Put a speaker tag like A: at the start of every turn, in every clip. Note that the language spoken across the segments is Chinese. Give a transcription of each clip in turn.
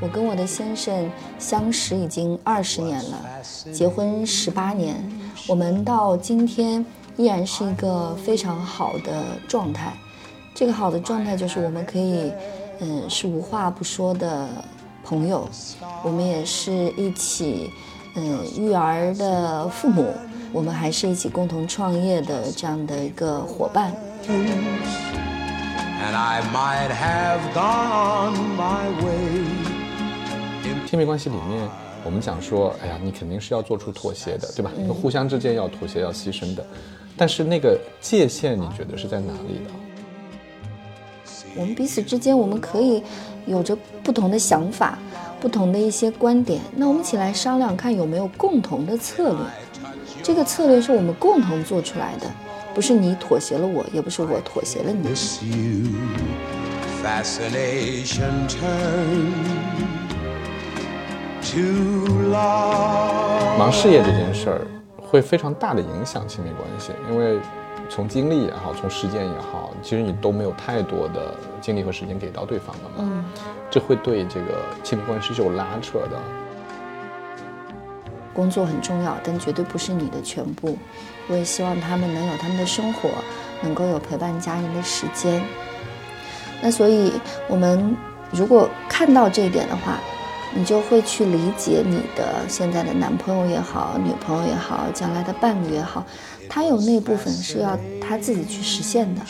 A: 我跟我的先生相识已经二十年了，结婚十八年，我们到今天依然是一个非常好的状态。这个好的状态就是我们可以，嗯，是无话不说的朋友，我们也是一起，嗯，育儿的父母，我们还是一起共同创业的这样的一个伙伴。
B: 亲密关系里面，我们讲说，哎呀，你肯定是要做出妥协的，对吧？互相之间要妥协、要牺牲的。但是那个界限，你觉得是在哪里的？
A: 我们彼此之间，我们可以有着不同的想法、不同的一些观点。那我们一起来商量，看有没有共同的策略。这个策略是我们共同做出来的，不是你妥协了我，也不是我妥协了你。
B: 忙事业这件事儿会非常大的影响亲密关系，因为从精力也好，从时间也好，其实你都没有太多的精力和时间给到对方了嘛。嗯，这会对这个亲密关系是有拉扯的。
A: 工作很重要，但绝对不是你的全部。我也希望他们能有他们的生活，能够有陪伴家人的时间。那所以，我们如果看到这一点的话。你就会去理解你的现在的男朋友也好，女朋友也好，将来的伴侣也好，他有那部分是要他自己去实现的。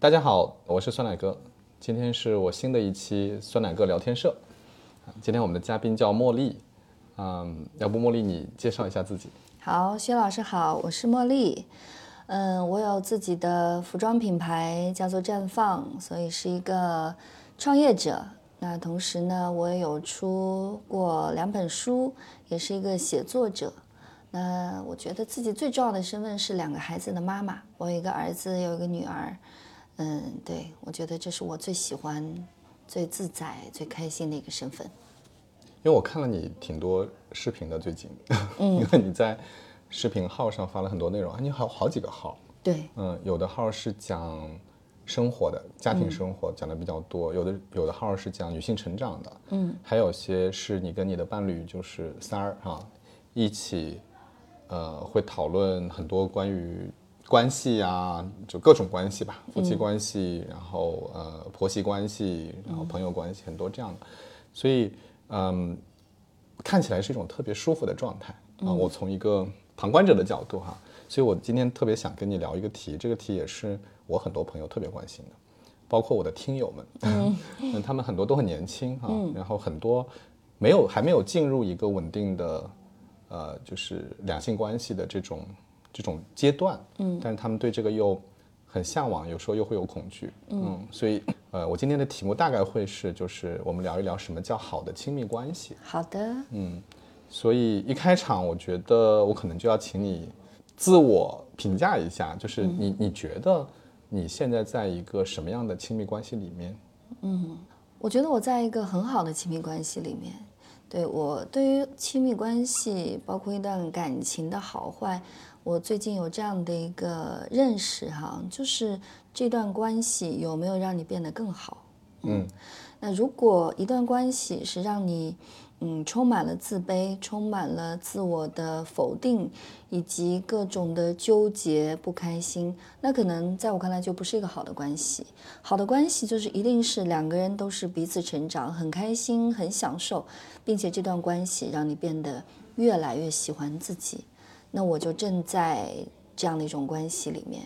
B: 大家好，我是酸奶哥，今天是我新的一期酸奶哥聊天社。今天我们的嘉宾叫茉莉，嗯，要不茉莉你介绍一下自己？
A: 好，薛老师好，我是茉莉，嗯，我有自己的服装品牌叫做绽放，所以是一个创业者。那同时呢，我也有出过两本书，也是一个写作者。那我觉得自己最重要的身份是两个孩子的妈妈，我有一个儿子，有一个女儿。嗯，对，我觉得这是我最喜欢、最自在、最开心的一个身份。
B: 因为我看了你挺多视频的，最近，嗯，因为你在视频号上发了很多内容啊，你好好几个号。
A: 对，
B: 嗯，有的号是讲生活的，家庭生活讲的比较多，有的有的号是讲女性成长的，嗯，还有些是你跟你的伴侣就是三儿哈一起。呃，会讨论很多关于关系呀，就各种关系吧，夫妻关系，然后呃婆媳关系，然后朋友关系，很多这样的，所以嗯，看起来是一种特别舒服的状态啊。我从一个旁观者的角度哈，所以我今天特别想跟你聊一个题，这个题也是我很多朋友特别关心的，包括我的听友们，嗯，他们很多都很年轻啊，然后很多没有还没有进入一个稳定的。呃，就是两性关系的这种这种阶段，嗯，但是他们对这个又很向往，有时候又会有恐惧，嗯，所以呃，我今天的题目大概会是，就是我们聊一聊什么叫好的亲密关系。
A: 好的，
B: 嗯，所以一开场，我觉得我可能就要请你自我评价一下，就是你你觉得你现在在一个什么样的亲密关系里面？
A: 嗯，我觉得我在一个很好的亲密关系里面。对我对于亲密关系，包括一段感情的好坏，我最近有这样的一个认识哈，就是这段关系有没有让你变得更好？嗯，那如果一段关系是让你。嗯，充满了自卑，充满了自我的否定，以及各种的纠结、不开心。那可能在我看来就不是一个好的关系。好的关系就是一定是两个人都是彼此成长，很开心、很享受，并且这段关系让你变得越来越喜欢自己。那我就正在这样的一种关系里面。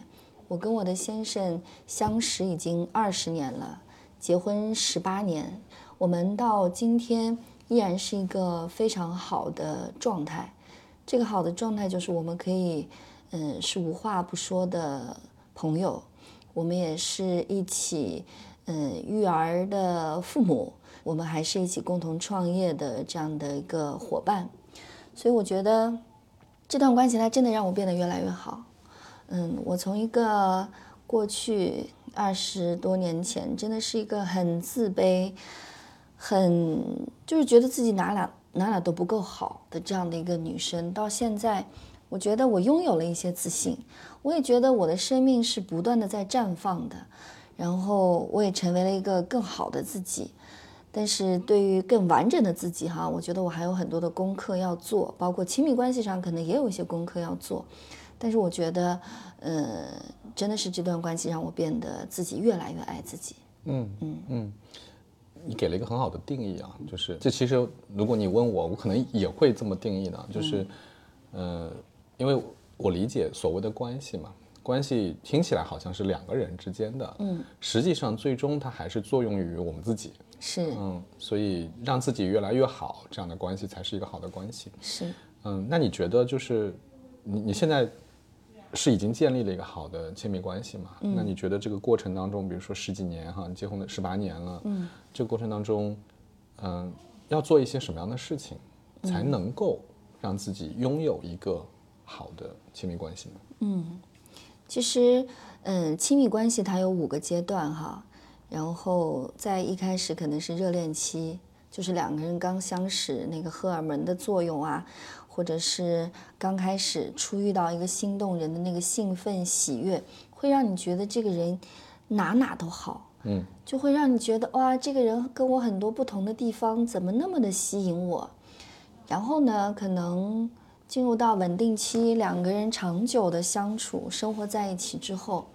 A: 我跟我的先生相识已经二十年了，结婚十八年，我们到今天。依然是一个非常好的状态，这个好的状态就是我们可以，嗯，是无话不说的朋友，我们也是一起，嗯，育儿的父母，我们还是一起共同创业的这样的一个伙伴，所以我觉得这段关系它真的让我变得越来越好。嗯，我从一个过去二十多年前真的是一个很自卑、很就是觉得自己哪哪哪哪都不够好的这样的一个女生，到现在，我觉得我拥有了一些自信，我也觉得我的生命是不断的在绽放的，然后我也成为了一个更好的自己。但是对于更完整的自己哈，我觉得我还有很多的功课要做，包括亲密关系上可能也有一些功课要做。但是我觉得，呃，真的是这段关系让我变得自己越来越爱自己。
B: 嗯嗯嗯，你给了一个很好的定义啊，就是这其实如果你问我，我可能也会这么定义的，就是，呃，因为我理解所谓的关系嘛，关系听起来好像是两个人之间的，嗯，实际上最终它还是作用于我们自己。
A: 是，
B: 嗯，所以让自己越来越好，这样的关系才是一个好的关系。
A: 是，
B: 嗯，那你觉得就是你你现在是已经建立了一个好的亲密关系嘛？那你觉得这个过程当中，比如说十几年哈，你结婚的十八年了，嗯，这个过程当中，嗯，要做一些什么样的事情，才能够让自己拥有一个好的亲密关系呢？
A: 嗯，其实，嗯，亲密关系它有五个阶段哈。然后在一开始可能是热恋期，就是两个人刚相识，那个荷尔蒙的作用啊，或者是刚开始初遇到一个心动人的那个兴奋喜悦，会让你觉得这个人哪哪都好，嗯，就会让你觉得哇，这个人跟我很多不同的地方怎么那么的吸引我。然后呢，可能进入到稳定期，两个人长久的相处生活在一起之后。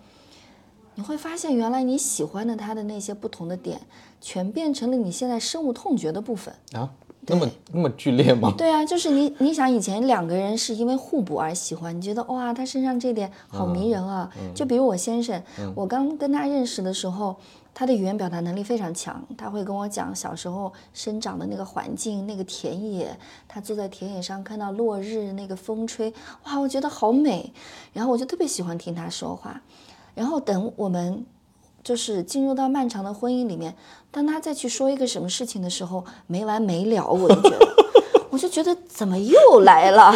A: 你会发现，原来你喜欢的他的那些不同的点，全变成了你现在深恶痛绝的部分
B: 啊！那么那么剧烈吗？
A: 对啊，就是你你想以前两个人是因为互补而喜欢，你觉得哇，他身上这点好迷人啊！就比如我先生，我刚跟他认识的时候，他的语言表达能力非常强，他会跟我讲小时候生长的那个环境，那个田野，他坐在田野上看到落日，那个风吹，哇，我觉得好美，然后我就特别喜欢听他说话。然后等我们就是进入到漫长的婚姻里面，当他再去说一个什么事情的时候，没完没了，我就觉得，我就觉得怎么又来了，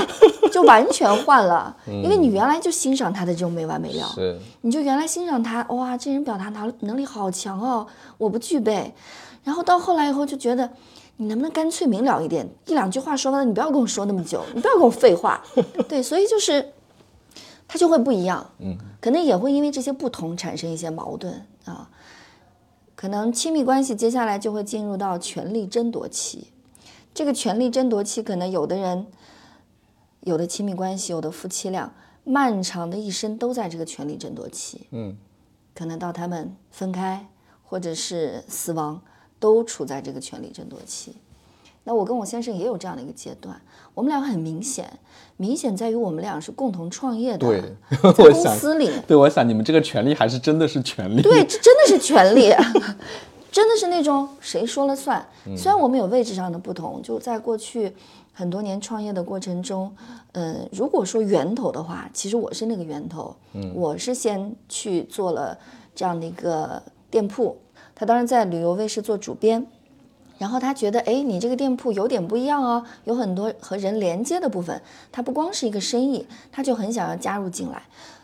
A: 就完全换了。因为你原来就欣赏他的这种没完没了，你就原来欣赏他，哇，这人表达能能力好强哦，我不具备。然后到后来以后就觉得，你能不能干脆明了一点，一两句话说完了，你不要跟我说那么久，你不要跟我废话。对，所以就是。他就会不一样，嗯，可能也会因为这些不同产生一些矛盾啊，可能亲密关系接下来就会进入到权力争夺期，这个权力争夺期，可能有的人，有的亲密关系，有的夫妻俩，漫长的一生都在这个权力争夺期，嗯，可能到他们分开或者是死亡，都处在这个权力争夺期。那我跟我先生也有这样的一个阶段，我们俩很明显，明显在于我们俩是共同创业的，
B: 对，
A: 在公司里，
B: 对，我想你们这个权利还是真的是权利，
A: 对，这真的是权利，真的是那种谁说了算。虽然我们有位置上的不同，就在过去很多年创业的过程中，嗯，如果说源头的话，其实我是那个源头，嗯，我是先去做了这样的一个店铺，他当时在旅游卫视做主编。然后他觉得，哎，你这个店铺有点不一样哦，有很多和人连接的部分。他不光是一个生意，他就很想要加入进来。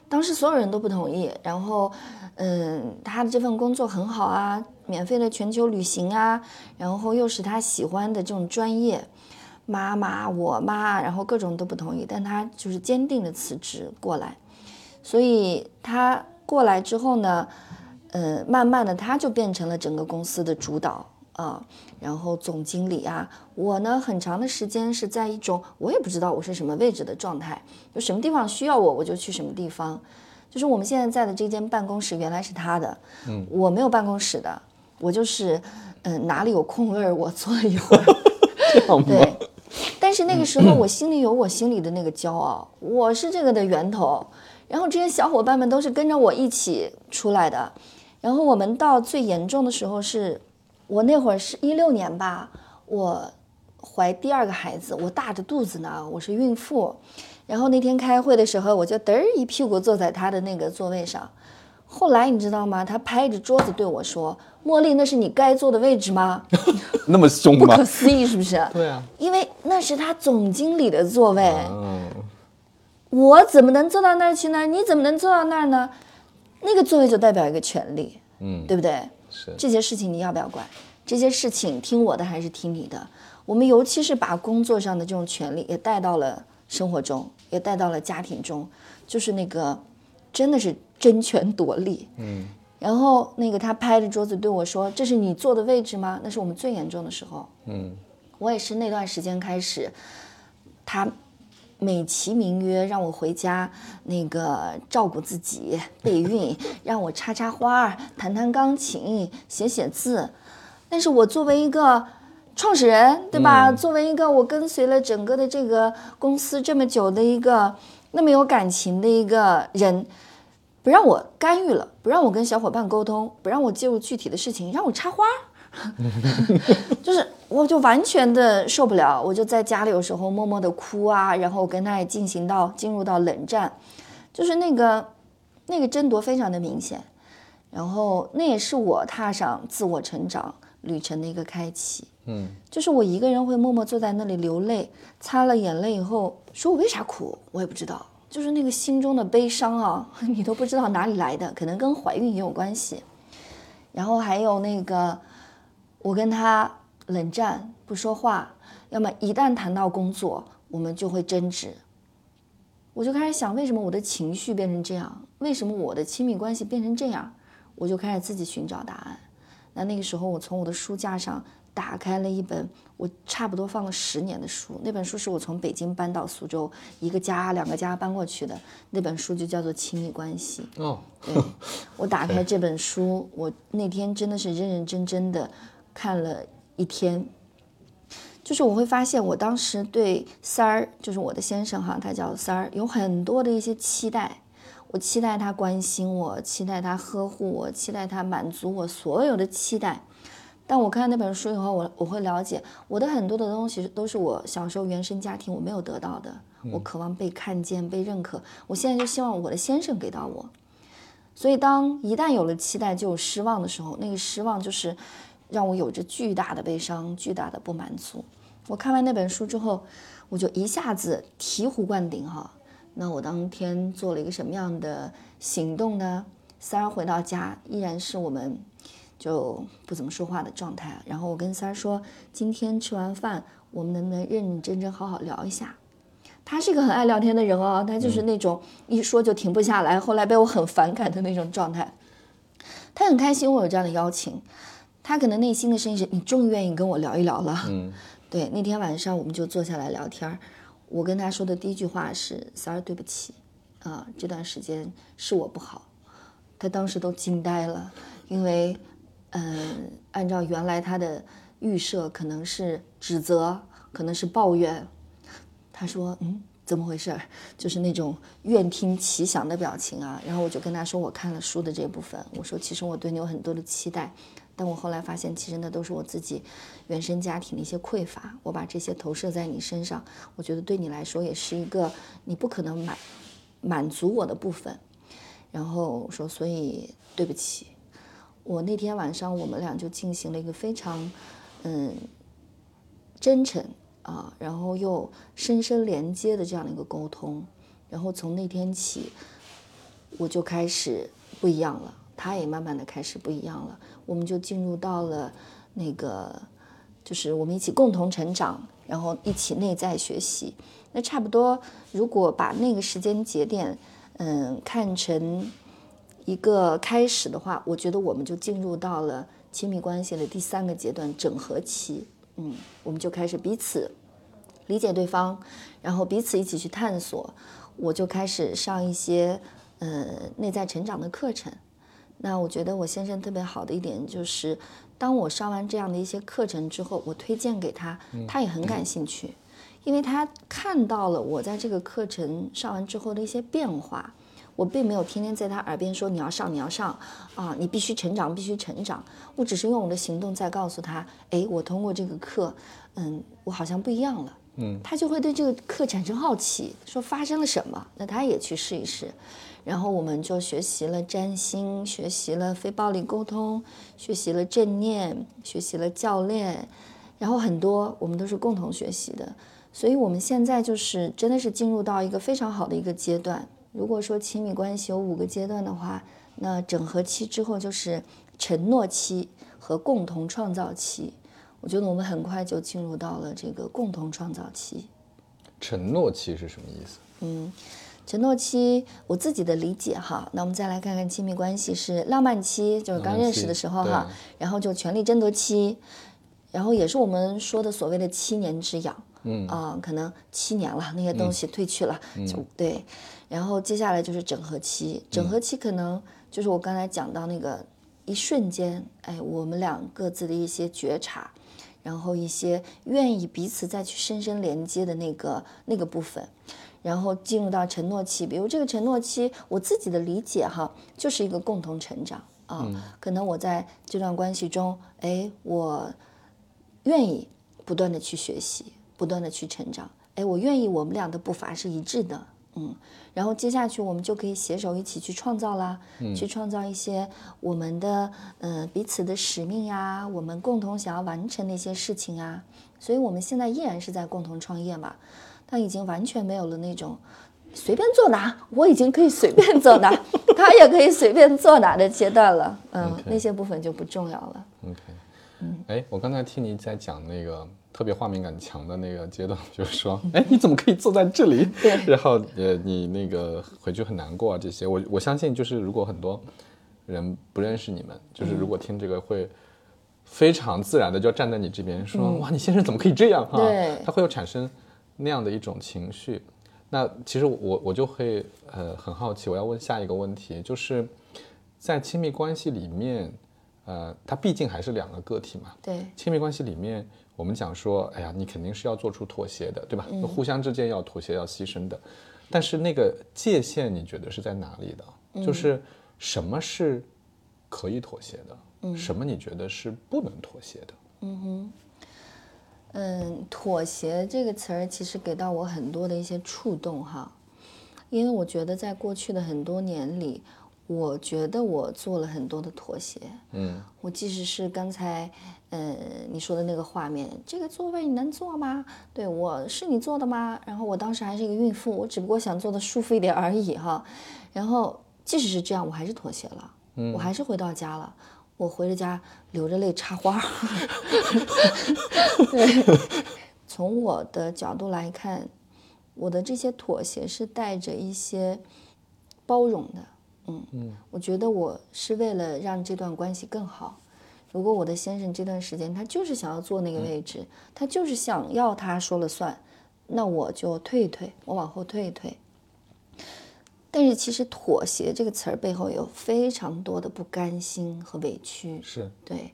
A: 当时所有人都不同意。然后，嗯，他的这份工作很好啊，免费的全球旅行啊，然后又是他喜欢的这种专业。妈妈，我妈，然后各种都不同意，但他就是坚定的辞职过来。所以他过来之后呢，呃，慢慢的他就变成了整个公司的主导。啊，然后总经理啊，我呢很长的时间是在一种我也不知道我是什么位置的状态，就什么地方需要我我就去什么地方。就是我们现在在的这间办公室原来是他的，嗯，我没有办公室的，我就是嗯哪里有空位我坐一会儿，对。但是那个时候我心里有我心里的那个骄傲，我是这个的源头，然后这些小伙伴们都是跟着我一起出来的，然后我们到最严重的时候是。我那会儿是一六年吧，我怀第二个孩子，我大着肚子呢，我是孕妇。然后那天开会的时候，我就嘚儿一屁股坐在他的那个座位上。后来你知道吗？他拍着桌子对我说：“茉莉，那是你该坐的位置吗？”
B: 那么凶
A: 吗？不可思议，是不是？
B: 对啊，
A: 因为那是他总经理的座位。嗯我怎么能坐到那儿去呢？你怎么能坐到那儿呢？那个座位就代表一个权利，
B: 嗯，
A: 对不对？
B: 是，
A: 这些事情你要不要管？这些事情听我的还是听你的？我们尤其是把工作上的这种权利也带到了生活中，也带到了家庭中，就是那个真的是争权夺利。
B: 嗯，
A: 然后那个他拍着桌子对我说：“这是你坐的位置吗？”那是我们最严重的时候。
B: 嗯，
A: 我也是那段时间开始，他美其名曰让我回家那个照顾自己备孕，让我插插花、弹弹钢琴、写写字。但是我作为一个创始人，对吧？作为一个我跟随了整个的这个公司这么久的一个那么有感情的一个人，不让我干预了，不让我跟小伙伴沟通，不让我介入具体的事情，让我插花。就是我就完全的受不了，我就在家里有时候默默的哭啊，然后我跟他也进行到进入到冷战，就是那个那个争夺非常的明显，然后那也是我踏上自我成长旅程的一个开启。
B: 嗯，
A: 就是我一个人会默默坐在那里流泪，擦了眼泪以后，说我为啥哭，我也不知道，就是那个心中的悲伤啊，你都不知道哪里来的，可能跟怀孕也有关系，然后还有那个。我跟他冷战不说话，要么一旦谈到工作，我们就会争执。我就开始想，为什么我的情绪变成这样？为什么我的亲密关系变成这样？我就开始自己寻找答案。那那个时候，我从我的书架上打开了一本我差不多放了十年的书。那本书是我从北京搬到苏州，一个家两个家搬过去的。那本书就叫做《亲密关系》。
B: 哦，
A: 对，我打开这本书，我那天真的是认认真真的。看了一天，就是我会发现，我当时对三儿，就是我的先生哈，他叫三儿，有很多的一些期待。我期待他关心我，期待他呵护我，期待他满足我所有的期待。但我看那本书以后，我我会了解，我的很多的东西都是我小时候原生家庭我没有得到的。我渴望被看见、被认可，我现在就希望我的先生给到我。所以，当一旦有了期待就有失望的时候，那个失望就是。让我有着巨大的悲伤，巨大的不满足。我看完那本书之后，我就一下子醍醐灌顶哈。那我当天做了一个什么样的行动呢？三儿回到家，依然是我们就不怎么说话的状态。然后我跟三儿说：“今天吃完饭，我们能不能认认真真好好聊一下？”他是一个很爱聊天的人哦，他就是那种一说就停不下来，后来被我很反感的那种状态。他很开心我有这样的邀请。他可能内心的声音是：“你终于愿意跟我聊一聊了。”
B: 嗯，
A: 对。那天晚上我们就坐下来聊天儿，我跟他说的第一句话是：“三儿，对不起，啊，这段时间是我不好。”他当时都惊呆了，因为，嗯，按照原来他的预设，可能是指责，可能是抱怨。他说：“嗯，怎么回事？”就是那种愿听其详的表情啊。然后我就跟他说：“我看了书的这部分，我说其实我对你有很多的期待。”但我后来发现，其实那都是我自己原生家庭的一些匮乏，我把这些投射在你身上，我觉得对你来说也是一个你不可能满满足我的部分。然后说，所以对不起，我那天晚上我们俩就进行了一个非常嗯真诚啊，然后又深深连接的这样的一个沟通。然后从那天起，我就开始不一样了，他也慢慢的开始不一样了。我们就进入到了那个，就是我们一起共同成长，然后一起内在学习。那差不多，如果把那个时间节点，嗯，看成一个开始的话，我觉得我们就进入到了亲密关系的第三个阶段——整合期。嗯，我们就开始彼此理解对方，然后彼此一起去探索。我就开始上一些呃内在成长的课程。那我觉得我先生特别好的一点就是，当我上完这样的一些课程之后，我推荐给他，他也很感兴趣，因为他看到了我在这个课程上完之后的一些变化。我并没有天天在他耳边说你要上你要上啊，你必须成长必须成长。我只是用我的行动在告诉他，哎，我通过这个课，嗯，我好像不一样了。他就会对这个课产生好奇，说发生了什么？那他也去试一试。然后我们就学习了占星，学习了非暴力沟通，学习了正念，学习了教练，然后很多我们都是共同学习的。所以我们现在就是真的是进入到一个非常好的一个阶段。如果说亲密关系有五个阶段的话，那整合期之后就是承诺期和共同创造期。我觉得我们很快就进入到了这个共同创造期。
B: 承诺期是什么意思？
A: 嗯，承诺期我自己的理解哈，那我们再来看看亲密关系是浪漫期，就是刚认识的时候哈，然后就权力争夺期，然后也是我们说的所谓的七年之痒。嗯啊，可能七年了，那些东西褪去了，就对。然后接下来就是整合期，整合期可能就是我刚才讲到那个一瞬间，哎，我们俩各自的一些觉察，然后一些愿意彼此再去深深连接的那个那个部分，然后进入到承诺期。比如这个承诺期，我自己的理解哈，就是一个共同成长啊。可能我在这段关系中，哎，我愿意不断的去学习。不断的去成长，哎，我愿意我们俩的步伐是一致的，嗯，然后接下去我们就可以携手一起去创造啦，去创造一些我们的呃彼此的使命呀，我们共同想要完成的一些事情啊，所以我们现在依然是在共同创业嘛，但已经完全没有了那种随便做哪，我已经可以随便做哪，他也可以随便做哪的阶段了，嗯，那些部分就不重要了。
B: OK，嗯，哎，我刚才听你在讲那个。特别画面感强的那个阶段，就是说，哎，你怎么可以坐在这里？
A: 对，
B: 然后呃，你那个回去很难过啊，这些，我我相信，就是如果很多人不认识你们，就是如果听这个会非常自然的就站在你这边说，哇，你先生怎么可以这样？哈，
A: 对，
B: 他会有产生那样的一种情绪。那其实我我就会呃很好奇，我要问下一个问题，就是在亲密关系里面，呃，它毕竟还是两个个体嘛，
A: 对，
B: 亲密关系里面。我们讲说，哎呀，你肯定是要做出妥协的，对吧？互相之间要妥协、要牺牲的。但是那个界限，你觉得是在哪里的？就是什么是可以妥协的？什么你觉得是不能妥协的？
A: 嗯哼，嗯，妥协这个词儿其实给到我很多的一些触动哈，因为我觉得在过去的很多年里。我觉得我做了很多的妥协，嗯，我即使是刚才，呃，你说的那个画面，这个座位你能坐吗？对我是你坐的吗？然后我当时还是一个孕妇，我只不过想坐的舒服一点而已哈。然后即使是这样，我还是妥协了，嗯，我还是回到家了，我回了家流着泪插花。对，从我的角度来看，我的这些妥协是带着一些包容的。嗯嗯，我觉得我是为了让这段关系更好。如果我的先生这段时间他就是想要坐那个位置，他就是想要他说了算，那我就退一退，我往后退一退。但是其实妥协这个词儿背后有非常多的不甘心和委屈。
B: 是
A: 对。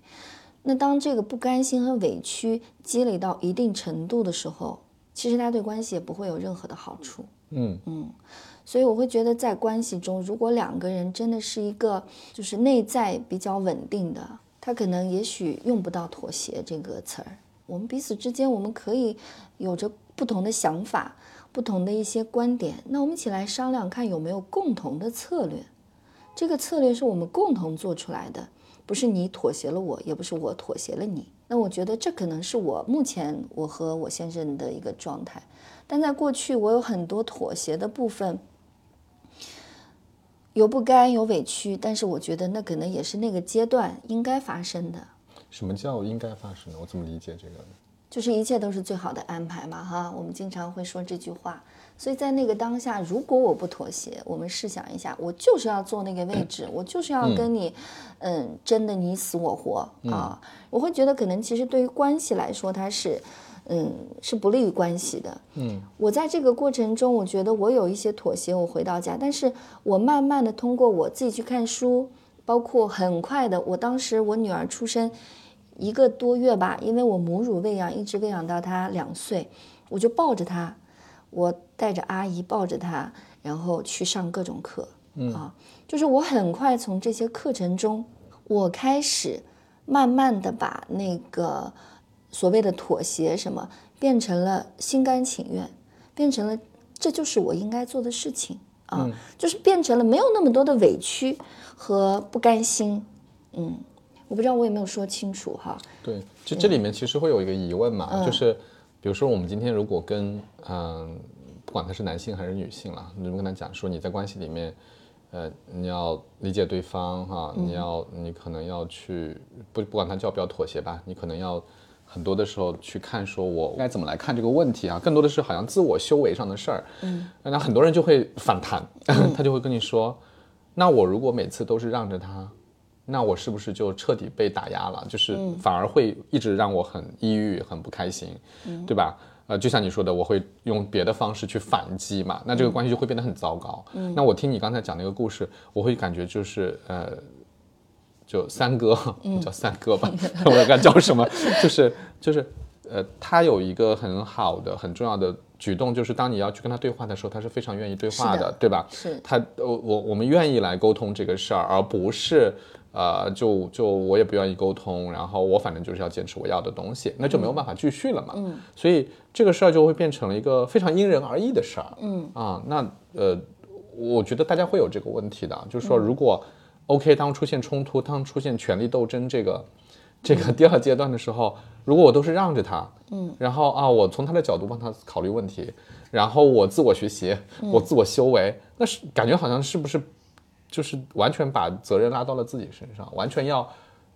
A: 那当这个不甘心和委屈积累到一定程度的时候，其实他对关系也不会有任何的好处。嗯嗯。所以我会觉得，在关系中，如果两个人真的是一个就是内在比较稳定的，他可能也许用不到妥协这个词儿。我们彼此之间，我们可以有着不同的想法，不同的一些观点，那我们一起来商量，看有没有共同的策略。这个策略是我们共同做出来的，不是你妥协了我，也不是我妥协了你。那我觉得这可能是我目前我和我先生的一个状态。但在过去，我有很多妥协的部分。有不甘，有委屈，但是我觉得那可能也是那个阶段应该发生的。
B: 什么叫应该发生的？我怎么理解这个？
A: 就是一切都是最好的安排嘛，哈。我们经常会说这句话。所以在那个当下，如果我不妥协，我们试想一下，我就是要坐那个位置，我就是要跟你，嗯，争的你死我活啊！我会觉得，可能其实对于关系来说，它是。嗯，是不利于关系的。嗯，我在这个过程中，我觉得我有一些妥协。我回到家，但是我慢慢的通过我自己去看书，包括很快的，我当时我女儿出生一个多月吧，因为我母乳喂养一直喂养到她两岁，我就抱着她，我带着阿姨抱着她，然后去上各种课。嗯啊，就是我很快从这些课程中，我开始慢慢的把那个。所谓的妥协，什么变成了心甘情愿，变成了这就是我应该做的事情啊，就是变成了没有那么多的委屈和不甘心。嗯，我不知道我有没有说清楚哈。
B: 对，就这里面其实会有一个疑问嘛，就是比如说我们今天如果跟嗯，不管他是男性还是女性了，你就跟他讲说你在关系里面，呃，你要理解对方哈，你要你可能要去不不管他叫不叫妥协吧，你可能要。很多的时候去看，说我该怎么来看这个问题啊？更多的是好像自我修为上的事儿。嗯，那很多人就会反弹，他就会跟你说：“那我如果每次都是让着他，那我是不是就彻底被打压了？就是反而会一直让我很抑郁、很不开心，嗯对吧？呃，就像你说的，我会用别的方式去反击嘛，那这个关系就会变得很糟糕。嗯那我听你刚才讲那个故事，我会感觉就是呃。”就三哥，叫三哥吧，我也不知道叫什么？就是就是，呃，他有一个很好的、很重要的举动，就是当你要去跟他对话的时候，他是非常愿意对话的，对吧？
A: 是
B: 他，我我我们愿意来沟通这个事儿，而不是呃，就就我也不愿意沟通，然后我反正就是要坚持我要的东西，那就没有办法继续了嘛。嗯，所以这个事儿就会变成了一个非常因人而异的事儿。嗯啊，那呃，我觉得大家会有这个问题的，就是说如果。OK，当出现冲突，当出现权力斗争这个这个第二阶段的时候，如果我都是让着他，嗯，然后啊，我从他的角度帮他考虑问题，然后我自我学习，我自我修为，那是感觉好像是不是就是完全把责任拉到了自己身上，完全要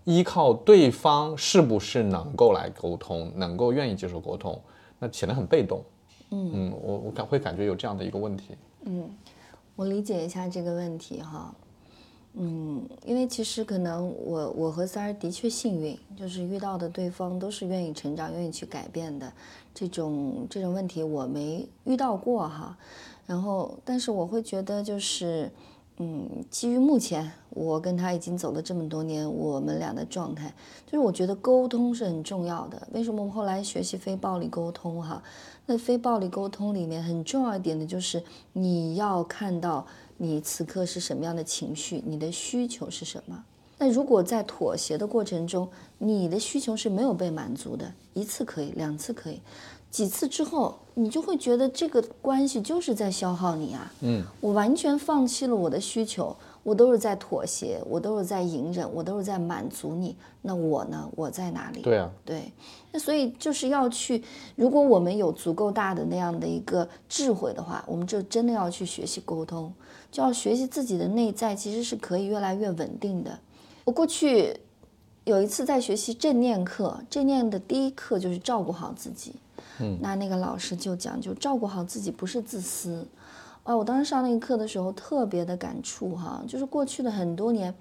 B: 依靠对方是不是能够来沟通，能够愿意接受沟通，那显得很被动。嗯嗯，我我感会感觉有这样的一个问题。
A: 嗯，我理解一下这个问题哈。嗯，因为其实可能我我和三儿的确幸运，就是遇到的对方都是愿意成长、愿意去改变的，这种这种问题我没遇到过哈。然后，但是我会觉得就是，嗯，基于目前我跟他已经走了这么多年，我们俩的状态，就是我觉得沟通是很重要的。为什么我们后来学习非暴力沟通哈？那非暴力沟通里面很重要一点的就是你要看到。你此刻是什么样的情绪？你的需求是什么？那如果在妥协的过程中，你的需求是没有被满足的，一次可以，两次可以，几次之后，你就会觉得这个关系就是在消耗你啊。嗯，我完全放弃了我的需求。我都是在妥协，我都是在隐忍，我都是在满足你。那我呢？我在哪里？
B: 对啊，
A: 对。那所以就是要去，如果我们有足够大的那样的一个智慧的话，我们就真的要去学习沟通，就要学习自己的内在，其实是可以越来越稳定的。我过去有一次在学习正念课，正念的第一课就是照顾好自己。嗯，那那个老师就讲，就照顾好自己不是自私。啊，我当时上那个课的时候特别的感触哈，就是过去的很多年，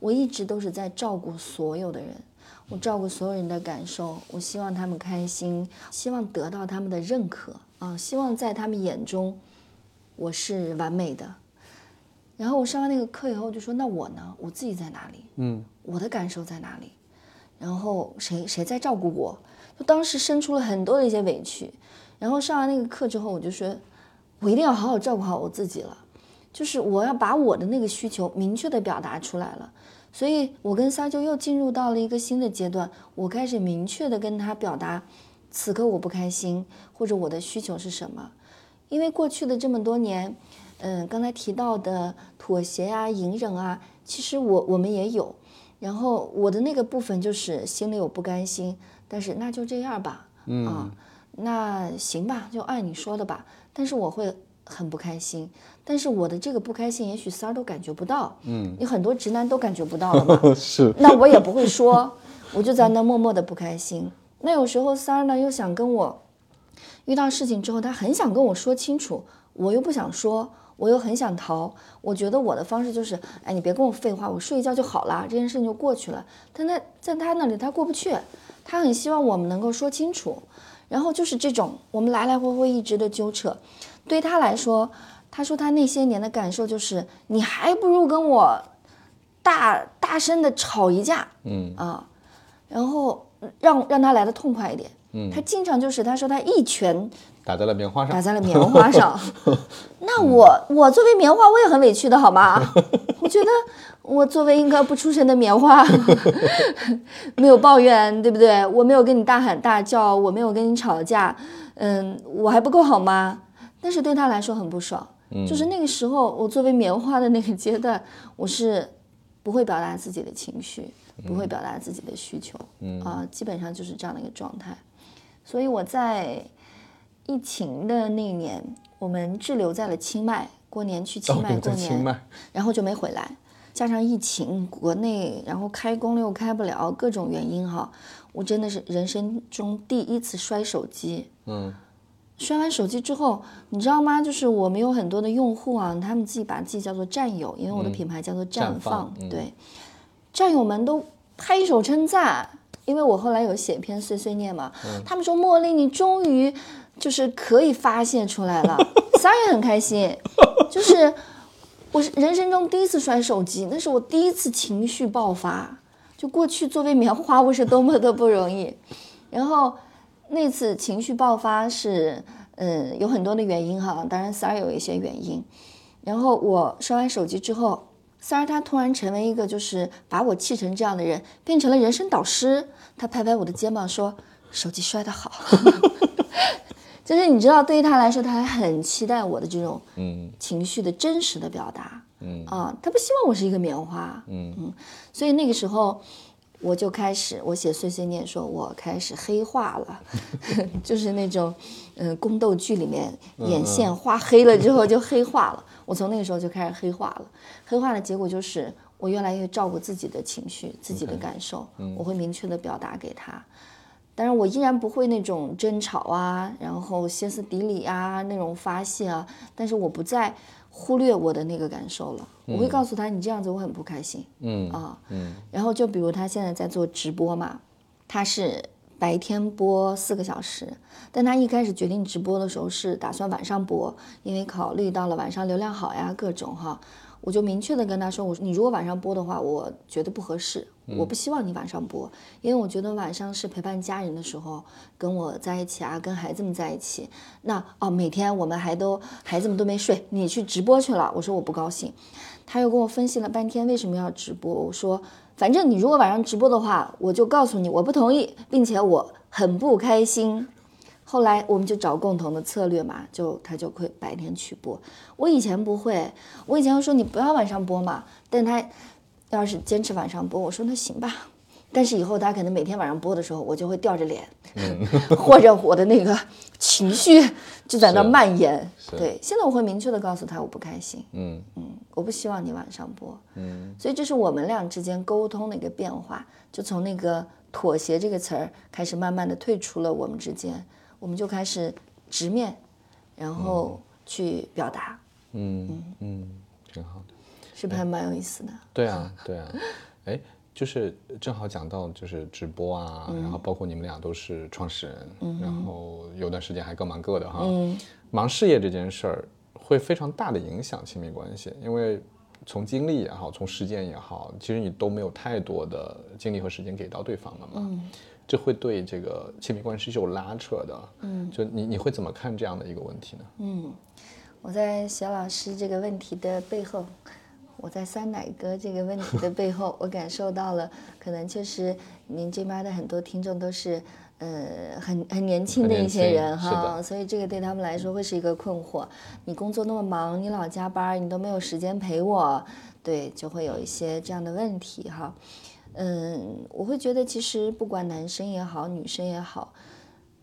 A: 我一直都是在照顾所有的人，我照顾所有人的感受，我希望他们开心，希望得到他们的认可啊，希望在他们眼中我是完美的。然后我上完那个课以后就说，那我呢？我自己在哪里？嗯，我的感受在哪里？然后谁谁在照顾我？就当时生出了很多的一些委屈。然后上完那个课之后，我就说。我一定要好好照顾好我自己了，就是我要把我的那个需求明确的表达出来了，所以我跟撒就又进入到了一个新的阶段，我开始明确的跟他表达，此刻我不开心或者我的需求是什么，因为过去的这么多年，嗯，刚才提到的妥协啊、隐忍啊，其实我我们也有，然后我的那个部分就是心里有不甘心，但是那就这样吧，啊，那行吧，就按你说的吧。但是我会很不开心，但是我的这个不开心，也许三儿都感觉不到，嗯，有很多直男都感觉不到了嘛，
B: 是，
A: 那我也不会说，我就在那默默的不开心。那有时候三儿呢又想跟我，遇到事情之后，他很想跟我说清楚，我又不想说，我又很想逃。我觉得我的方式就是，哎，你别跟我废话，我睡一觉就好了，这件事情就过去了。但他在他那里他过不去，他很希望我们能够说清楚。然后就是这种，我们来来回回一直的纠扯，对他来说，他说他那些年的感受就是，你还不如跟我大大声的吵一架，嗯啊，然后让让他来的痛快一点，嗯，他经常就是他说他一拳
B: 打在了棉花上，
A: 打在了棉花上，那我我作为棉花我也很委屈的好吗？我觉得。我作为一个不出声的棉花，没有抱怨，对不对？我没有跟你大喊大叫，我没有跟你吵架，嗯，我还不够好吗？但是对他来说很不爽，就是那个时候，我作为棉花的那个阶段，我是不会表达自己的情绪，不会表达自己的需求，嗯啊，基本上就是这样的一个状态。所以我在疫情的那一年，我们滞留在了清迈，过年去清迈过年，然后就没回来。加上疫情，国内然后开工又开不了，各种原因哈，我真的是人生中第一次摔手机。
B: 嗯，
A: 摔完手机之后，你知道吗？就是我们有很多的用户啊，他们自己把自己叫做战友，因为我的品牌叫做绽放。对，战友们都拍手称赞，因为我后来有写一篇碎碎念嘛，他们说茉莉你终于就是可以发泄出来了，三儿也很开心，就是。我是人生中第一次摔手机，那是我第一次情绪爆发。就过去作为棉花，我是多么的不容易。然后那次情绪爆发是，嗯，有很多的原因哈，当然三儿有一些原因。然后我摔完手机之后，三儿他突然成为一个就是把我气成这样的人，变成了人生导师。他拍拍我的肩膀说：“手机摔得好。” 就是你知道，对于他来说，他还很期待我的这种嗯。情绪的真实的表达，嗯。啊，他不希望我是一个棉花，嗯。嗯，所以那个时候我就开始我写碎碎念，说我开始黑化了，就是那种嗯宫斗剧里面眼线画黑了之后就黑化了，我从那个时候就开始黑化了，黑化的结果就是我越来越照顾自己的情绪、自己的感受，我会明确的表达给他。但是我依然不会那种争吵啊，然后歇斯底里啊那种发泄啊，但是我不再忽略我的那个感受了。我会告诉他，你这样子我很不开心。嗯啊，嗯。然后就比如他现在在做直播嘛，他是白天播四个小时，但他一开始决定直播的时候是打算晚上播，因为考虑到了晚上流量好呀，各种哈。我就明确的跟他说，我说你如果晚上播的话，我觉得不合适，我不希望你晚上播，因为我觉得晚上是陪伴家人的时候，跟我在一起啊，跟孩子们在一起。那哦，每天我们还都孩子们都没睡，你去直播去了，我说我不高兴。他又跟我分析了半天为什么要直播，我说反正你如果晚上直播的话，我就告诉你我不同意，并且我很不开心。后来我们就找共同的策略嘛，就他就会白天去播。我以前不会，我以前说你不要晚上播嘛，但他要是坚持晚上播，我说那行吧。但是以后他可能每天晚上播的时候，我就会吊着脸，或者我的那个情绪就在那蔓延。对，现在我会明确的告诉他我不开心，嗯嗯，我不希望你晚上播，嗯。所以这是我们俩之间沟通的一个变化，就从那个妥协这个词儿开始，慢慢的退出了我们之间。我们就开始直面，然后去表达。
B: 嗯嗯嗯，挺好的，
A: 是不是还蛮有意思的？
B: 对啊对啊，哎，就是正好讲到就是直播啊，然后包括你们俩都是创始人，然后有段时间还各忙各的哈。忙事业这件事儿会非常大的影响亲密关系，因为从经历也好，从实践也好，其实你都没有太多的精力和时间给到对方了嘛。这会对这个亲密关系是有拉扯的，嗯，就你你会怎么看这样的一个问题呢？
A: 嗯，我在小老师这个问题的背后，我在酸奶哥这个问题的背后，我感受到了，可能确实您这边的很多听众都是，呃，很很年轻的一些人哈，所以这个对他们来说会是一个困惑。你工作那么忙，你老加班，你都没有时间陪我，对，就会有一些这样的问题哈。嗯，我会觉得其实不管男生也好，女生也好，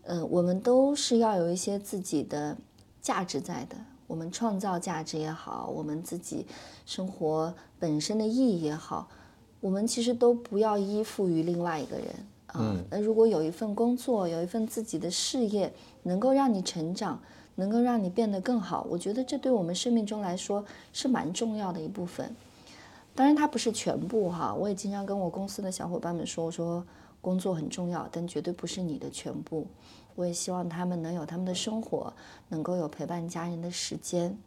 A: 嗯，我们都是要有一些自己的价值在的。我们创造价值也好，我们自己生活本身的意义也好，我们其实都不要依附于另外一个人啊。那如果有一份工作，有一份自己的事业，能够让你成长，能够让你变得更好，我觉得这对我们生命中来说是蛮重要的一部分。当然，它不是全部哈。我也经常跟我公司的小伙伴们说，我说工作很重要，但绝对不是你的全部。我也希望他们能有他们的生活，能够有陪伴家人的时间。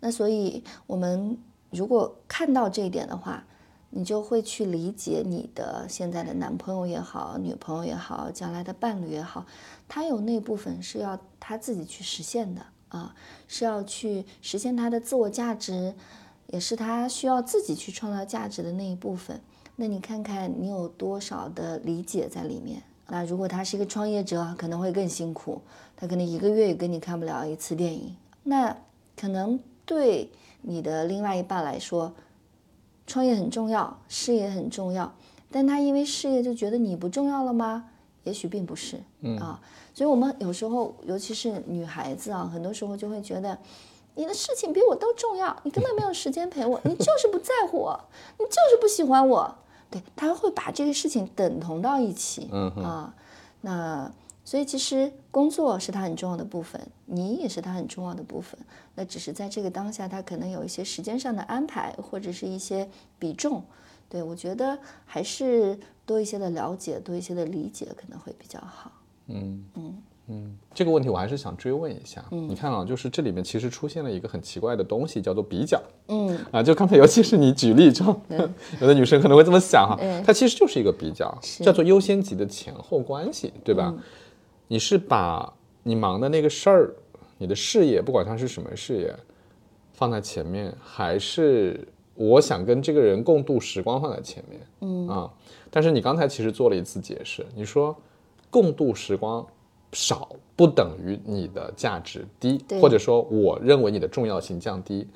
A: 那所以，我们如果看到这一点的话，你就会去理解你的现在的男朋友也好，女朋友也好，将来的伴侣也好，他有那部分是要他自己去实现的啊，是要去实现他的自我价值。也是他需要自己去创造价值的那一部分。那你看看你有多少的理解在里面？那如果他是一个创业者，可能会更辛苦，他可能一个月也跟你看不了一次电影。那可能对你的另外一半来说，创业很重要，事业很重要，但他因为事业就觉得你不重要了吗？也许并不是，啊，所以我们有时候，尤其是女孩子啊，很多时候就会觉得，你的事情比我都重要，你根本没有时间陪我，你就是不在乎我，你就是不喜欢我，对他会把这个事情等同到一起，
B: 嗯
A: 啊，那所以其实工作是他很重要的部分，你也是他很重要的部分，那只是在这个当下，他可能有一些时间上的安排，或者是一些比重。对，我觉得还是多一些的了解，多一些的理解可能会比较好。
B: 嗯嗯嗯，这个问题我还是想追问一下。你看啊，就是这里面其实出现了一个很奇怪的东西，叫做比较。
A: 嗯
B: 啊，就刚才尤其是你举例中，有的女生可能会这么想哈，
A: 嗯
B: 它其实就是一个比较，叫做优先级的前后关系，对吧？你是把你忙的那个事儿，你的事业，不管它是什么事业，放在前面，还是我想跟这个人共度时光放在前面？嗯啊，但是你刚才其实做了一次解释，你说共度时光少不等于你的价值低，或者说我认为你的重要性降低，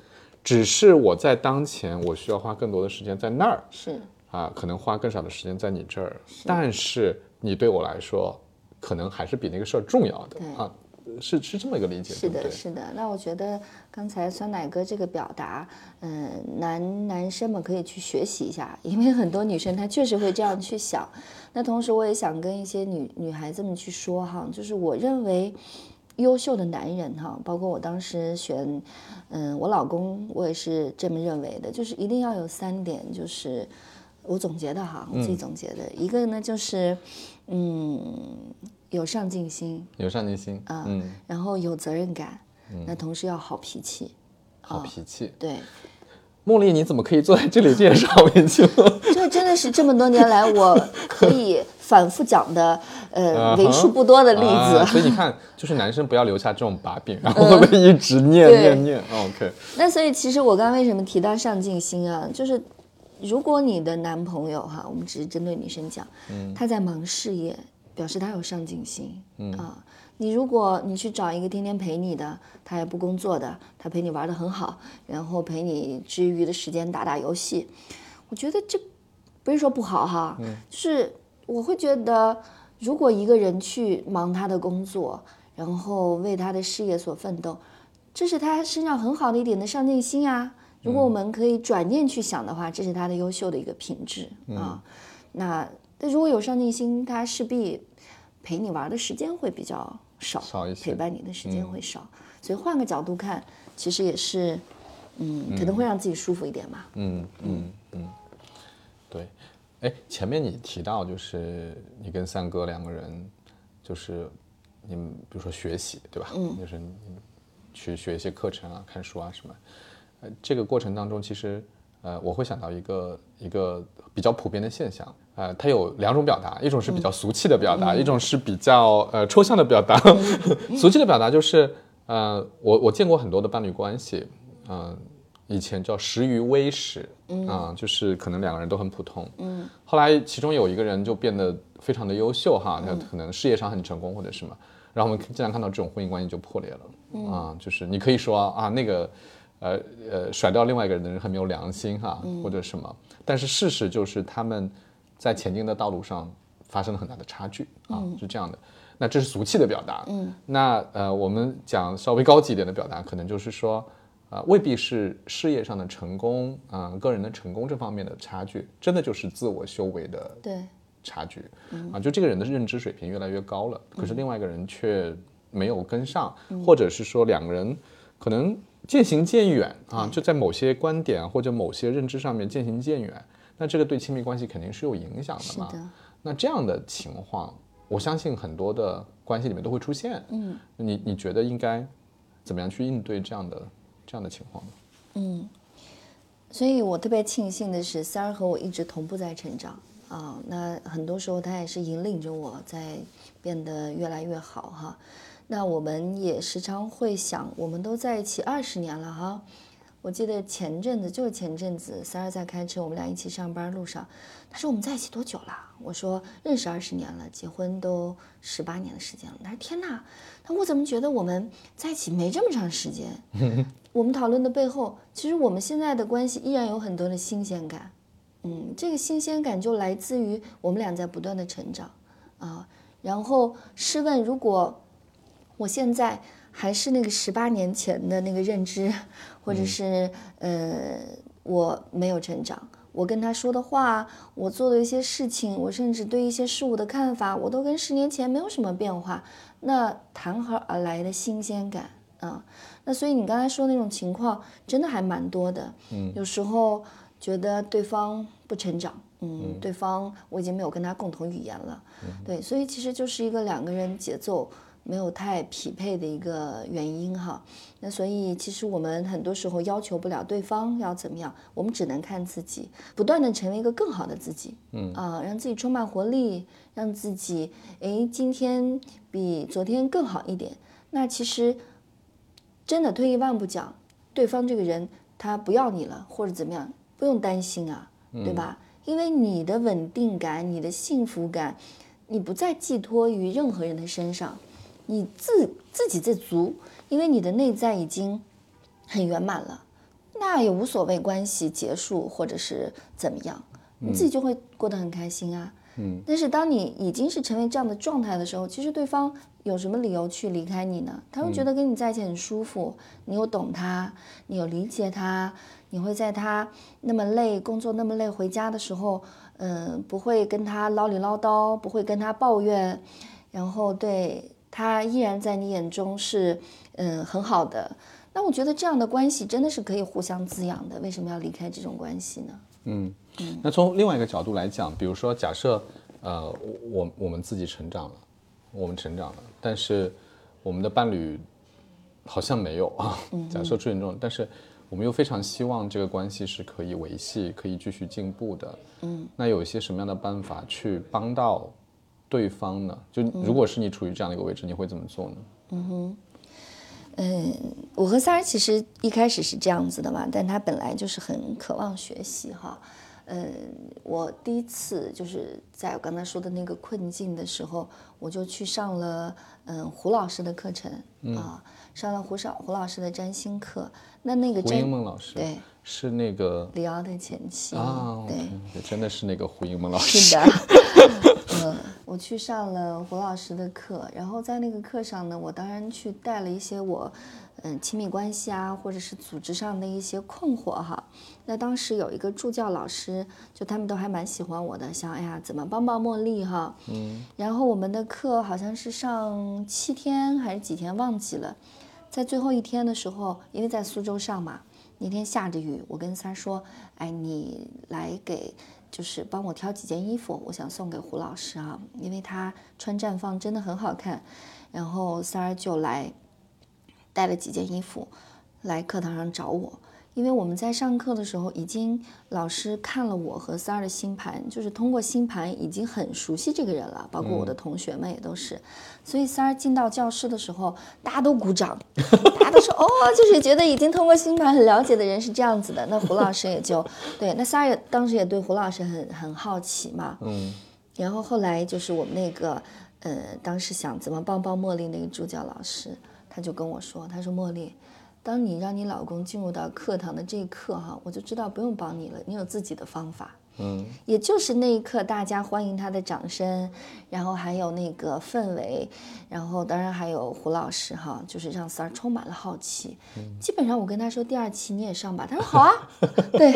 B: 只是我在当前我需要花更多的时间在那儿
A: 是，
B: 啊，可能花更少的时间在你这儿，但是你对我来说，可能还是比那个事儿重要的。啊，是是这么一个理解，
A: 是的，
B: 对对？
A: 是的。那我觉得刚才酸奶哥这个表达，嗯、男男生们可以去学习一下，因为很多女生她确实会这样去想。那同时，我也想跟一些女女孩子们去说哈，就是我认为优秀的男人哈，包括我当时选，嗯，我老公，我也是这么认为的，就是一定要有三点，就是我总结的哈，我自己总结的，一个呢就是，嗯，有上进心，
B: 有上进心，
A: 啊
B: 嗯，
A: 然后有责任感，那同时要好脾气，
B: 好脾气。
A: 对，
B: 茉莉，你怎么可以坐在这里介绍脾气呢？
A: 这真的是这么多年来我可以反复讲的，呃，为数不多的例
B: 啊
A: 子。
B: 所以你看，就是男生不要留下这种把柄，然后会一直念
A: 对
B: 念念？OK，
A: 那所以其实我刚刚为什么提到上进心啊？就是如果你的男朋友哈，我们只是针对女生讲，他在忙事业，表示他有上进心，啊。你如果你去找一个天天陪你的，他也不工作的，他陪你玩的很好，然后陪你之余的时间打打游戏，我觉得这不是说不好哈，就是我会觉得，如果一个人去忙他的工作，然后为他的事业所奋斗，这是他身上很好的一点的上进心啊。如果我们可以转念去想的话，这是他的优秀的一个品质啊。那那如果有上进心，他势必陪你玩的时间会比较少，
B: 少一些
A: 陪伴你的时间会少。所以换个角度看，其实也是，嗯，可能会让自己舒服一点嘛。
B: 嗯嗯嗯，对。哎，前面你提到就是你跟三哥两个人，就是你们比如说学习，对吧？嗯，就是你去学一些课程啊、看书啊什么。呃，这个过程当中，其实呃，我会想到一个一个比较普遍的现象。呃，它有两种表达，一种是比较俗气的表达，一种是比较呃抽象的表达。俗气的表达就是，呃，我我见过很多的伴侣关系，嗯、以前叫识于微时，啊、就是可能两个人都很普通，嗯，后来其中有一个人就变得非常的优秀哈，他可能事业上很成功或者什么，然后我们经常看到这种婚姻关系就破裂了，啊、就是你可以说啊那个。呃呃，甩掉另外一个人的人很没有良心哈，或者什么。但是事实就是他们在前进的道路上发生了很大的差距啊，是这样的。那这是俗气的表达。嗯，那呃，我们讲稍微高级一点的表达，可能就是说，呃，未必是事业上的成功，啊、个人的成功这方面的差距，真的就是自我修为的
A: 对，
B: 差距啊，就这个人的认知水平越来越高了，可是另外一个人却没有跟上，或者是说两个人可能渐行渐远啊，就在某些观点啊或者某些认知上面渐行渐远，那这个对亲密关系肯定是有影响的嘛。
A: 的，
B: 那这样的情况，我相信很多的关系里面都会出现。嗯，你你觉得应该怎么样去应对这样的这样的情况呢？
A: 嗯所以我特别庆幸的是，三儿和我一直同步在成长啊。那很多时候他也是引领着我在变得越来越好哈。那我们也时常会想，我们都在一起二十年了哈。我记得前阵子就是前阵子，三儿在开车，我们俩一起上班路上，他说我们在一起多久了？我说认识二十年了，结婚都十八年的时间了。他说天哪，那我怎么觉得我们在一起没这么长时间？我们讨论的背后，其实我们现在的关系依然有很多的新鲜感。嗯，这个新鲜感就来自于我们俩在不断的成长啊。然后试问，如果我现在还是那个十八年前的那个认知，或者是呃我没有成长，我跟他说的话，我做的一些事情，我甚至对一些事物的看法，我都跟十年前没有什么变化，那谈何而来的新鲜感啊？那所以你刚才说那种情况，真的还蛮多的。嗯，有时候觉得对方不成长，嗯，对方我已经没有跟他共同语言了，对，所以其实就是一个两个人节奏没有太匹配的一个原因哈。那所以其实我们很多时候要求不了对方要怎么样，我们只能看自己，不断的成为一个更好的自己，嗯啊，让自己充满活力，让自己诶今天比昨天更好一点。那其实。真的退一万步讲，对方这个人他不要你了，或者怎么样，不用担心啊，对吧？因为你的稳定感、你的幸福感，你不再寄托于任何人的身上，你自自给自足，因为你的内在已经很圆满了，那也无所谓关系结束或者是怎么样，你自己就会过得很开心啊。嗯。但是当你已经是成为这样的状态的时候，其实对方。有什么理由去离开你呢？他会觉得跟你在一起很舒服，你有懂他，你有理解他，你会在他那么累、工作那么累回家的时候，嗯，不会跟他唠里唠叨，不会跟他抱怨，然后对他依然在你眼中是嗯很好的。那我觉得这样的关系真的是可以互相滋养的。为什么要离开这种关系呢？
B: 嗯嗯。那从另外一个角度来讲，比如说假设呃我我们自己成长了。我们成长了，但是我们的伴侣好像没有啊。假设出现这种，但是我们又非常希望这个关系是可以维系、可以继续进步的。嗯，那有一些什么样的办法去帮到对方呢？就如果是你处于这样的一个位置，你会怎么做呢？
A: 嗯哼，嗯，我和三儿其实一开始是这样子的嘛，但他本来就是很渴望学习哈。嗯，我第一次就是在我刚才说的那个困境的时候，我就去上了嗯胡老师的课程啊，上了胡少胡老师的占星课。那那个
B: 胡英梦老师
A: 对，
B: 是那个
A: 李敖的前妻
B: 啊，
A: 对，
B: 真的是那个胡英梦老师。
A: 是的，嗯，我去上了胡老师的课，然后在那个课上呢，我当然去带了一些我。嗯，亲密关系啊，或者是组织上的一些困惑哈。那当时有一个助教老师，就他们都还蛮喜欢我的，想哎呀，怎么帮帮茉莉哈。嗯。然后我们的课好像是上七天还是几天忘记了，在最后一天的时候，因为在苏州上嘛，那天下着雨，我跟三儿说，哎，你来给，就是帮我挑几件衣服，我想送给胡老师啊，因为他穿绽放真的很好看。然后三儿就来。带了几件衣服来课堂上找我，因为我们在上课的时候已经老师看了我和三儿的星盘，就是通过星盘已经很熟悉这个人了，包括我的同学们也都是。所以三儿进到教室的时候，大家都鼓掌，大家都说 哦，就是觉得已经通过星盘很了解的人是这样子的。那胡老师也就 对，那三儿也当时也对胡老师很很好奇嘛。嗯。然后后来就是我们那个呃，当时想怎么帮帮茉莉那个助教老师。他就跟我说：“他说茉莉，当你让你老公进入到课堂的这一刻，哈，我就知道不用帮你了，你有自己的方法。嗯，也就是那一刻，大家欢迎他的掌声，然后还有那个氛围，然后当然还有胡老师哈，就是让三儿充满了好奇。基本上我跟他说第二期你也上吧，他说好啊，对，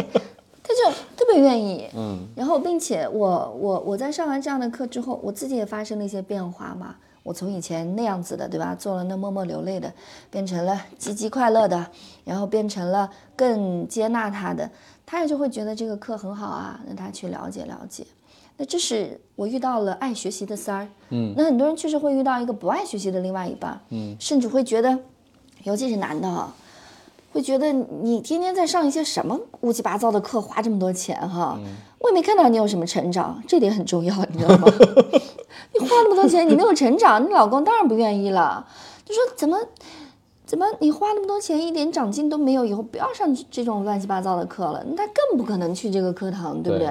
A: 他就特别愿意。嗯，然后并且我我我在上完这样的课之后，我自己也发生了一些变化嘛。”我从以前那样子的，对吧？做了那默默流泪的，变成了积极快乐的，然后变成了更接纳他的，他也就会觉得这个课很好啊。让他去了解了解，那这是我遇到了爱学习的三儿，嗯，那很多人确实会遇到一个不爱学习的另外一半，嗯，甚至会觉得，尤其是男的哈，会觉得你天天在上一些什么乌七八糟的课，花这么多钱哈，我也没看到你有什么成长，这点很重要，你知道吗？你花那么多钱，你没有成长，你老公当然不愿意了。就说怎么怎么你花那么多钱，一点长进都没有，以后不要上这种乱七八糟的课了，那更不可能去这个课堂，对不对？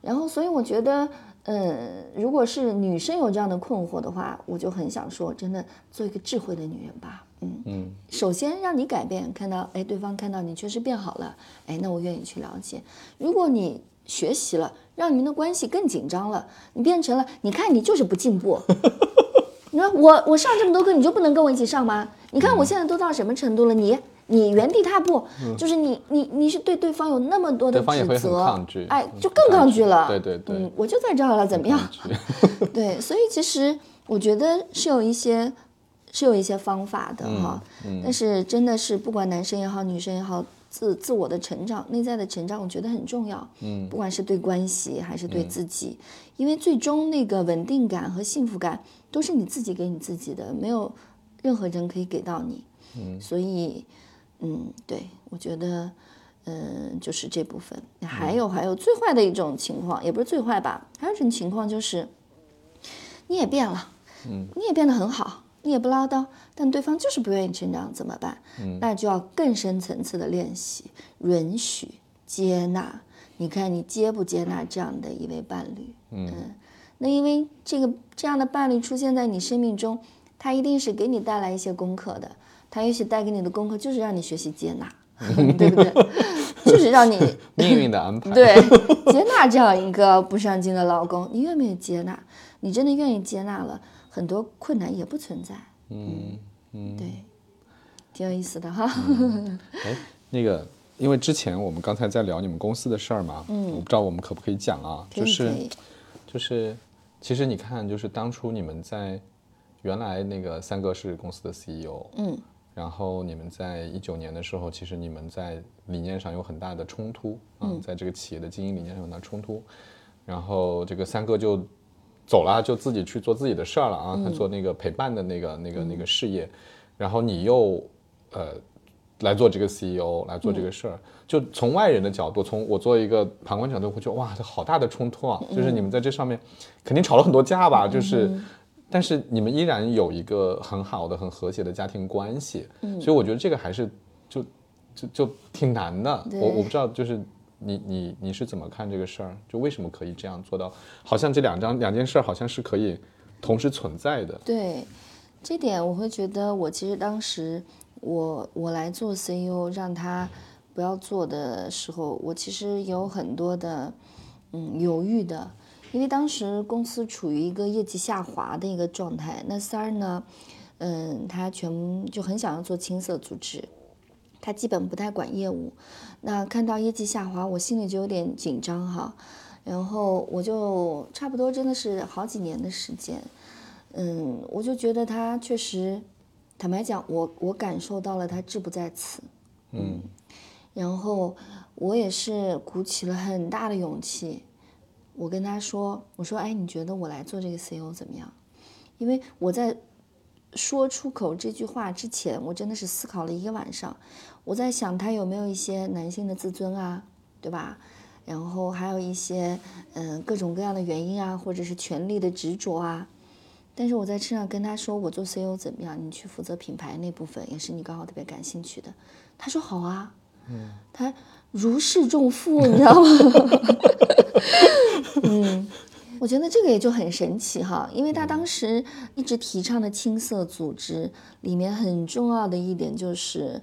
A: 然后，所以我觉得，嗯，如果是女生有这样的困惑的话，我就很想说，真的做一个智慧的女人吧。嗯嗯，首先让你改变，看到哎，对方看到你确实变好了，哎，那我愿意去了解。如果你学习了。让你们的关系更紧张了。你变成了，你看你就是不进步。你说我我上这么多课，你就不能跟我一起上吗？你看我现在都到什么程度了，你你原地踏步，就是你你你是对对方有那么多的
B: 对方也会
A: 指责
B: 很抗拒，
A: 哎，就更抗拒了。
B: 对对对，
A: 嗯，我就在这儿了，怎么样？对，所以其实我觉得是有一些是有一些方法的哈，但是真的是不管男生也好，女生也好，自自我的成长、内在的成长，我觉得很重要。嗯，不管是对关系还是对自己，因为最终那个稳定感和幸福感都是你自己给你自己的，没有任何人可以给到你。嗯，所以嗯，对我觉得。嗯，就是这部分，还有还有最坏的一种情况，也不是最坏吧，还有一种情况就是，你也变了，嗯，你也变得很好，你也不唠叨，但对方就是不愿意成长，怎么办？嗯，那就要更深层次的练习，允许、接纳。你看你接不接纳这样的一位伴侣？嗯，那因为这个这样的伴侣出现在你生命中，他一定是给你带来一些功课的，他也许带给你的功课就是让你学习接纳。对不对？就是让你
B: 命运的安排。
A: 对，接纳这样一个不上进的老公，你愿不愿意接纳？你真的愿意接纳了，很多困难也不存在。
B: 嗯嗯，
A: 对，挺有意思的哈。
B: 哎，那个，因为之前我们刚才在聊你们公司的事儿嘛，嗯，我不知道我们可不可以讲啊？就是就是，其实你看，就是当初你们在原来那个三哥是公司的 CEO，
A: 嗯，
B: 然后你们在一九年的时候，其实你们在理念上有很大的冲突啊，在这个企业的经营理念上有很大冲突，然后这个三哥就走了，就自己去做自己的事儿了啊，他做那个陪伴的那个那个那个事业，然后你又呃来做这个 CEO 来做这个事儿，就从外人的角度，从我作为一个旁观角度，会觉得哇，这好大的冲突啊！就是你们在这上面肯定吵了很多架吧？就是，但是你们依然有一个很好的、很和谐的家庭关系，所以我觉得这个还是就就就挺难的。我我不知道，就是你你你是怎么看这个事儿？就为什么可以这样做到？好像这两张两件事儿好像是可以同时存在的。
A: 对，这点我会觉得，我其实当时我我来做 CEO，让他不要做的时候，我其实有很多的嗯犹豫的，因为当时公司处于一个业绩下滑的一个状态。那三儿呢，嗯，他全就很想要做青色组织，他基本不太管业务。那看到业绩下滑，我心里就有点紧张哈。然后我就差不多真的是好几年的时间，嗯，我就觉得他确实，坦白讲，我我感受到了他志不在此，
B: 嗯
A: 然后我也是鼓起了很大的勇气，我跟他说，我说，哎，你觉得我来做这个 CEO 怎么样？因为我在说出口这句话之前，我真的是思考了一个晚上，我在想他有没有一些男性的自尊啊，对吧？然后还有一些嗯各种各样的原因啊，或者是权力的执着啊。但是我在车上跟他说，我做 CEO 怎么样？你去负责品牌那部分，也是你刚好特别感兴趣的。他说好啊，嗯，他如释重负，你知道吗？嗯，我觉得这个也就很神奇哈，因为他当时一直提倡的青色组织里面很重要的一点就是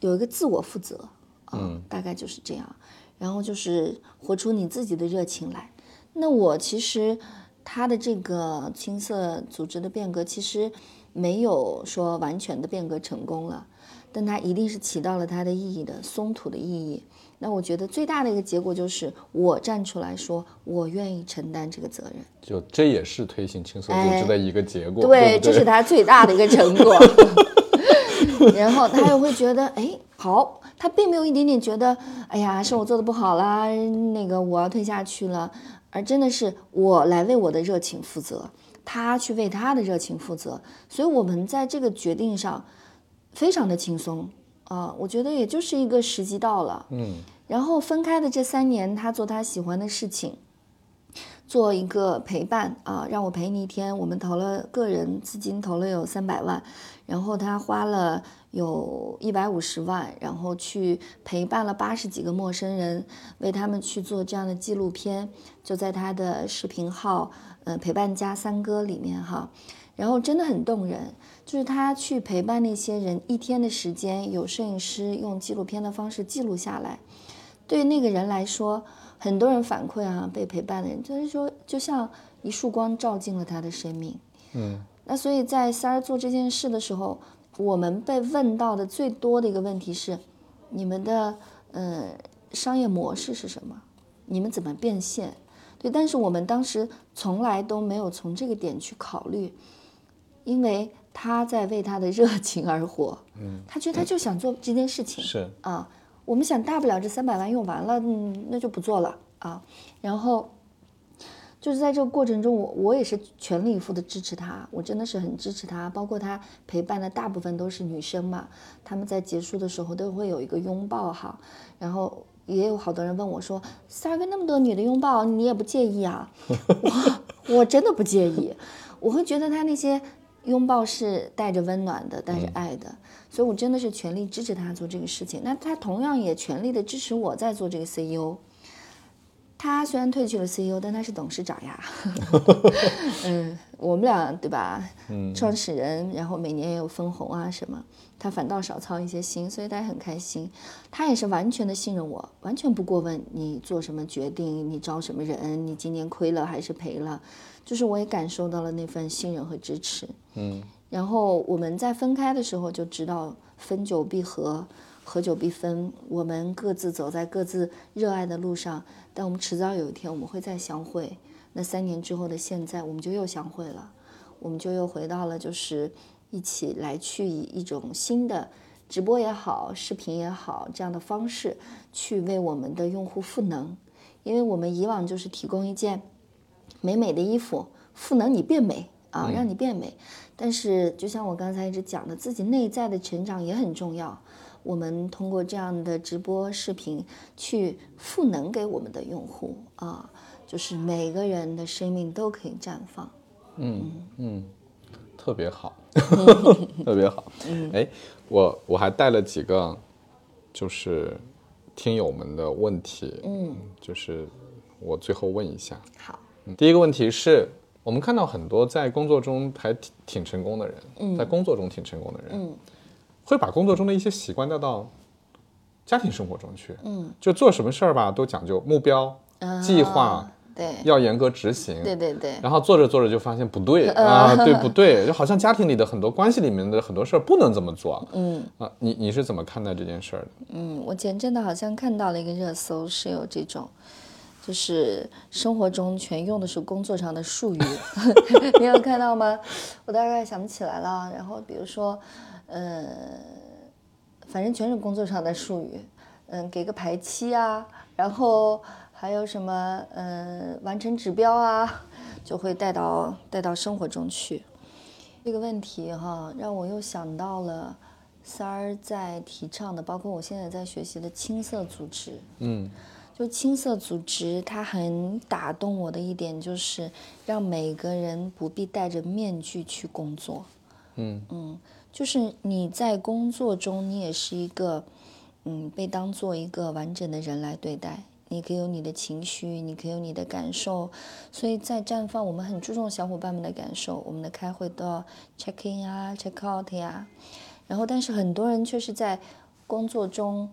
A: 有一个自我负责啊，大概就是这样。然后就是活出你自己的热情来。那我其实他的这个青色组织的变革，其实没有说完全的变革成功了，但它一定是起到了它的意义的，松土的意义。那我觉得最大的一个结果就是我站出来说，我愿意承担这个责任。
B: 就这也是推行轻松组织的一个结果，
A: 对，
B: 对对，
A: 这是他最大的一个成果。然后他又会觉得，哎，好，他并没有一点点觉得，哎呀，是我做的不好啦，那个我要退下去了，而真的是我来为我的热情负责，他去为他的热情负责，所以我们在这个决定上非常的轻松啊、我觉得也就是一个时机到了，
B: 嗯
A: 然后分开的这三年，他做他喜欢的事情，做一个陪伴啊，让我陪你一天。我们投了个人资金投了有三百万，然后他花了有一百五十万，然后去陪伴了八十几个陌生人，为他们去做这样的纪录片，就在他的视频号，呃，陪伴家三哥里面哈。然后真的很动人，就是他去陪伴那些人一天的时间，有摄影师用纪录片的方式记录下来。对那个人来说，很多人反馈啊，被陪伴的人就是说，就像一束光照进了他的生命。
B: 嗯，
A: 那所以在三儿做这件事的时候，我们被问到的最多的一个问题是：你们的呃商业模式是什么？你们怎么变现？对，但是我们当时从来都没有从这个点去考虑，因为他在为他的热情而活。嗯，他觉得他就想做这件事情。
B: 是
A: 啊，我们想大不了这三百万用完了，嗯，那就不做了啊。然后就是在这个过程中，我我也是全力以赴的支持他，我真的是很支持他。包括他陪伴的大部分都是女生嘛，他们在结束的时候都会有一个拥抱哈，然后。也有好多人问我说：“三儿跟那么多女的拥抱，你也不介意啊？” 我我真的不介意，我会觉得他那些拥抱是带着温暖的，带着爱的，所以我真的是全力支持他做这个事情。那他同样也全力的支持我在做这个 CEO。他虽然退去了 CEO，但他是董事长呀。嗯，我们俩对吧？嗯，创始人，然后每年也有分红啊什么，他反倒少操一些心，所以他也很开心。他也是完全的信任我，完全不过问你做什么决定，你招什么人，你今年亏了还是赔了，就是我也感受到了那份信任和支持。
B: 嗯，
A: 然后我们在分开的时候就知道分久必合。合久必分，我们各自走在各自热爱的路上，但我们迟早有一天我们会再相会。那三年之后的现在，我们就又相会了，我们就又回到了就是一起来去以一种新的直播也好，视频也好这样的方式去为我们的用户赋能，因为我们以往就是提供一件美美的衣服，赋能你变美啊，让你变美。但是就像我刚才一直讲的，自己内在的成长也很重要。我们通过这样的直播视频去赋能给我们的用户啊，就是每个人的生命都可以绽放。
B: 嗯嗯，特别好，特别好。哎，我我还带了几个，就是听友们的问题。
A: 嗯，
B: 就是我最后问一下。
A: 好。
B: 第一个问题是我们看到很多在工作中还挺挺成功的人，在工作中挺成功的人。
A: 嗯。
B: 会把工作中的一些习惯带到家庭生活中去，
A: 嗯，
B: 就做什么事儿吧，都讲究目标、计划，
A: 对，
B: 要严格执行，
A: 对对对。
B: 然后做着做着就发现不对 啊，对不对？就好像家庭里的很多关系里面的很多事儿不能这么做，
A: 嗯
B: 啊，你你是怎么看待这件事儿的？
A: 嗯，我前阵子好像看到了一个热搜，是有这种，就是生活中全用的是工作上的术语，你有看到吗？我大概想不起来了。然后比如说。嗯，反正全是工作上的术语，嗯，给个排期啊，然后还有什么，嗯，完成指标啊，就会带到带到生活中去。这个问题哈，让我又想到了三儿在提倡的，包括我现在在学习的青色组织。
B: 嗯，
A: 就青色组织，它很打动我的一点就是让每个人不必戴着面具去工作。
B: 嗯
A: 嗯。就是你在工作中，你也是一个，嗯，被当做一个完整的人来对待。你可以有你的情绪，你可以有你的感受。所以在绽放，我们很注重小伙伴们的感受。我们的开会都要 check in 啊，check out 呀。然后，但是很多人却是在工作中，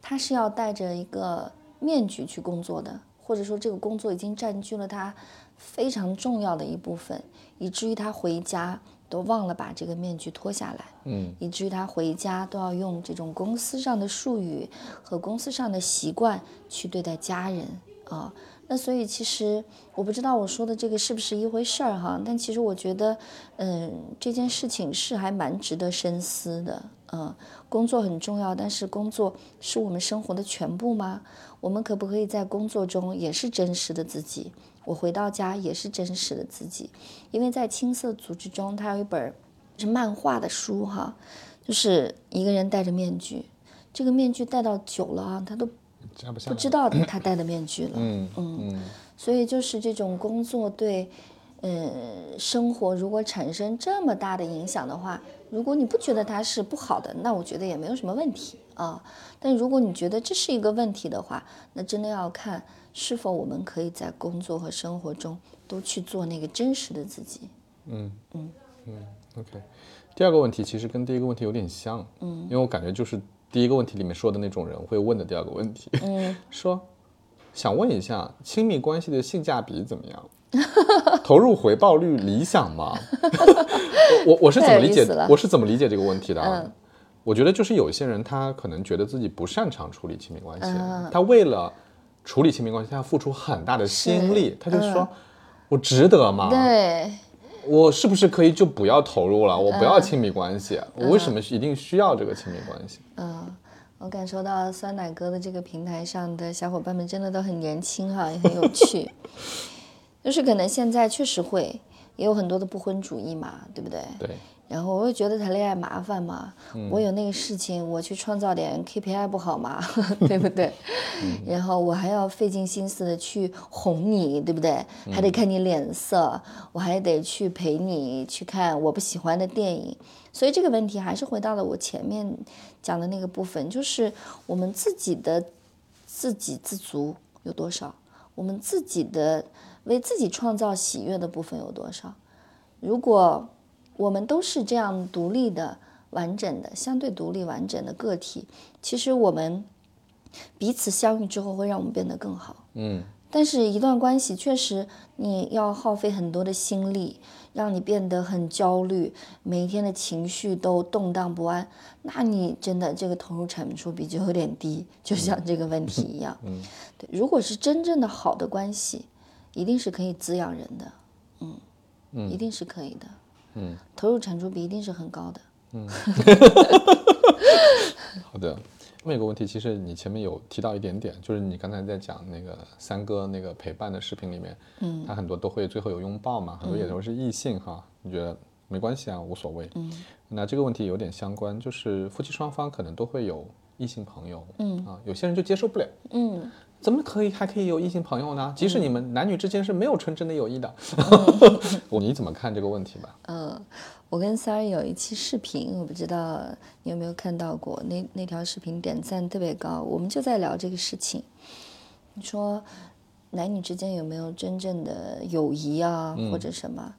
A: 他是要带着一个面具去工作的，或者说这个工作已经占据了他非常重要的一部分，以至于他回家。都忘了把这个面具脱下来，
B: 嗯，
A: 以至于他回家都要用这种公司上的术语和公司上的习惯去对待家人啊。那所以其实我不知道我说的这个是不是一回事儿哈，但其实我觉得，嗯，这件事情是还蛮值得深思的。嗯，工作很重要，但是工作是我们生活的全部吗？我们可不可以在工作中也是真实的自己？我回到家也是真实的自己，因为在青色组织中，他有一本是漫画的书哈，就是一个人戴着面具，这个面具戴到久了啊，他都不知道他戴的面具了。
B: 嗯嗯，
A: 所以就是这种工作对，呃，生活如果产生这么大的影响的话，如果你不觉得它是不好的，那我觉得也没有什么问题啊。但如果你觉得这是一个问题的话，那真的要看。是否我们可以在工作和生活中都去做那个真实的自己？
B: 嗯嗯嗯，OK。第二个问题其实跟第一个问题有点像，嗯，因为我感觉就是第一个问题里面说的那种人会问的第二个问题，嗯，说想问一下亲密关系的性价比怎么样？投入回报率理想吗？我我我是怎么理解我是怎么理解这个问题的啊？
A: 嗯
B: 我觉得就是有些人他可能觉得自己不擅长处理亲密关系，
A: 嗯
B: 他为了处理亲密关系，他要付出很大的心力，他就说。
A: 嗯
B: 我值得吗？
A: 对，
B: 我是不是可以就不要投入了？我不
A: 嗯
B: 要亲密关系，我为什么一定需要这个亲密关系？
A: 嗯，我感受到酸奶哥的这个平台上的小伙伴们真的都很年轻哈，也很有趣。就是可能现在确实会也有很多的不婚主义嘛，对不对？
B: 对，
A: 然后我又觉得谈恋爱麻烦嘛，
B: 嗯
A: 我有那个事情，我去创造点 KPI 不好吗？对不对？
B: 嗯
A: 然后我还要费尽心思的去哄你，对不对？
B: 嗯
A: 还得看你脸色，我还得去陪你去看我不喜欢的电影，所以这个问题还是回到了我前面讲的那个部分，就是我们自己的自给自足有多少，我们自己的为自己创造喜悦的部分有多少。如果我们都是这样独立的、完整的、相对独立完整的个体，其实我们彼此相遇之后，会让我们变得更好。
B: 嗯，
A: 但是，一段关系确实你要耗费很多的心力，让你变得很焦虑，每一天的情绪都动荡不安，那你真的这个投入产出比就有点低，就像这个问题一样。嗯，对，如果是真正的好的关系，一定是可以滋养人的，嗯，一定是可以的，嗯，投入产出比一定是很高的。
B: 嗯 好的。另一个问题，其实你前面有提到一点点，就是你刚才在讲那个三哥那个陪伴的视频里面，嗯，他很多都会最后有拥抱嘛，很多也都是异性哈，你觉得没关系啊，无所谓。嗯，那这个问题有点相关，就是夫妻双方可能都会有异性朋友，嗯啊，有些人就接受不了，
A: 嗯，
B: 怎么可以还可以有异性朋友呢？即使你们男女之间是没有纯真的友谊的，我你怎么看这个问题吧？
A: 嗯，我跟三儿有一期视频，我不知道你有没有看到过，那那条视频点赞特别高，我们就在聊这个事情。你说男女之间有没有真正的友谊啊，或者什么？